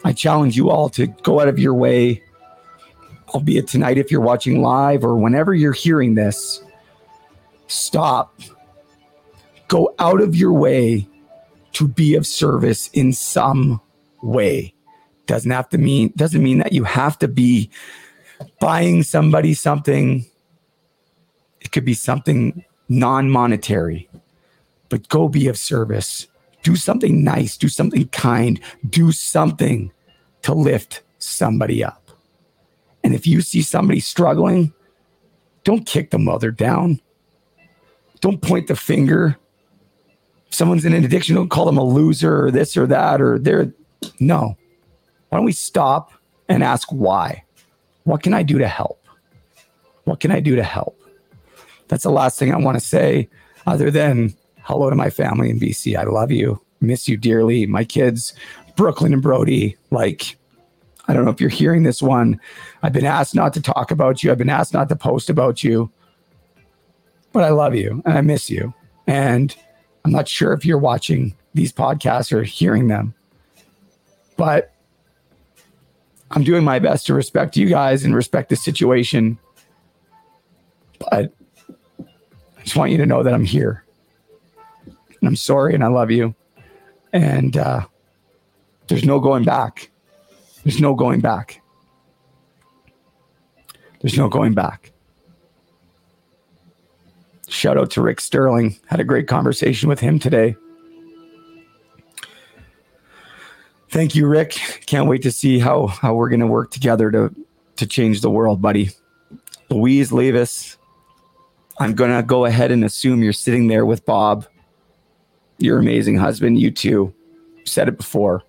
I challenge you all to go out of your way, albeit tonight if you're watching live or whenever you're hearing this, stop. Go out of your way to be of service in some way. Doesn't have to mean doesn't mean that you have to be buying somebody something it could be something non monetary, but go be of service. Do something nice, do something kind, do something to lift somebody up. And if you see somebody struggling, don't kick the mother down. Don't point the finger. If someone's in an addiction, don't call them a loser or this or that or they're no. Why don't we stop and ask why? What can I do to help? What can I do to help? that's the last thing I want to say, other than hello to my family in BC. I love you, miss you dearly. My kids, Brooklyn and Brody, like, I don't know if you're hearing this one. I've been asked not to talk about you. I've been asked not to post about you, but I love you and I miss you. And I'm not sure if you're watching these podcasts or hearing them, but I'm doing my best to respect you guys and respect the situation. But I just want you to know that I'm here. And I'm sorry and I love you. And uh, there's no going back. There's no going back. There's no going back. Shout out to Rick Sterling. Had a great conversation with him today. Thank you, Rick. Can't wait to see how how we're going to work together to to change the world, buddy. Louise Levis, I'm going to go ahead and assume you're sitting there with Bob, your amazing husband. You too said it before.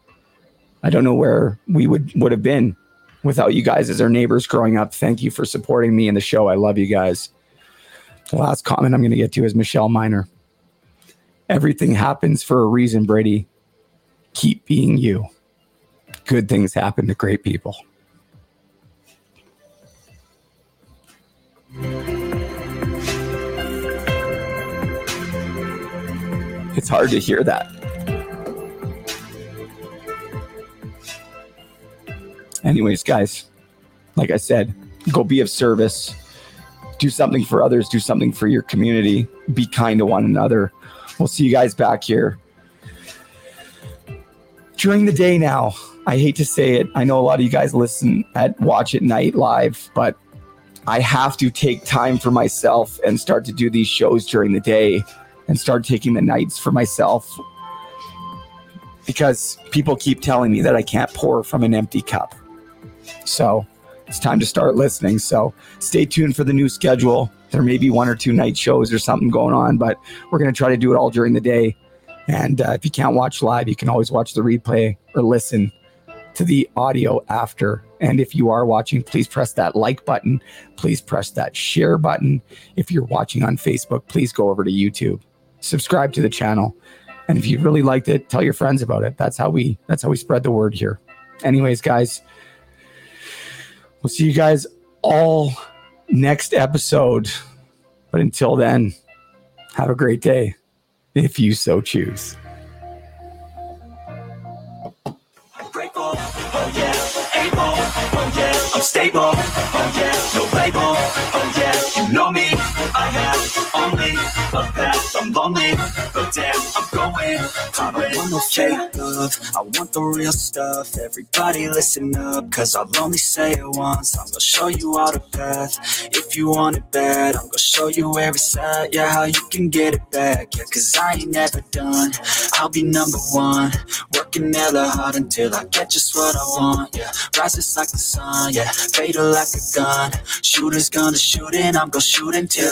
I don't know where we would would have been without you guys as our neighbors growing up. Thank you for supporting me in the show. I love you guys. The last comment I'm going to get to is Michelle Miner. Everything happens for a reason, Brady. Keep being you. Good things happen to great people. It's hard to hear that. Anyways, guys, like I said, go be of service. Do something for others. Do something for your community. Be kind to one another. We'll see you guys back here during the day now. I hate to say it. I know a lot of you guys listen at Watch at Night live, but I have to take time for myself and start to do these shows during the day and start taking the nights for myself because people keep telling me that I can't pour from an empty cup. So it's time to start listening. So stay tuned for the new schedule. There may be one or two night shows or something going on, but we're going to try to do it all during the day. And uh, if you can't watch live, you can always watch the replay or listen to the audio after. And if you are watching, please press that like button. Please press that share button. If you're watching on Facebook, please go over to YouTube, subscribe to the channel. And if you really liked it, tell your friends about it. That's how we that's how we spread the word here. Anyways, guys, we'll see you guys all next episode. But until then, have a great day if you so choose. Oh. Oh stable. Oh yeah, no label. Oh yeah, you know me. I have only a path. I'm lonely, but damn, I'm going. I don't want no fake love. I want the real stuff. Everybody listen up, cause I'll only say it once. I'm gonna show you all the path. If you want it bad, I'm gonna show you it's at. Yeah, how you can get it back. Yeah, cause I ain't never done. I'll be number one. Working hella hard until I get just what I want. Yeah, rises like the sun. Yeah, fatal like a gun. Shooters gonna shoot and I'm gonna shoot until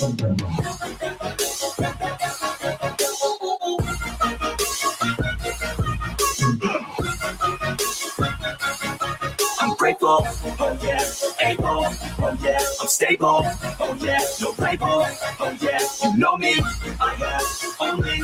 I'm grateful, oh yeah, able, oh yeah, I'm stable, oh yeah, no label, oh yeah, you know me, I have only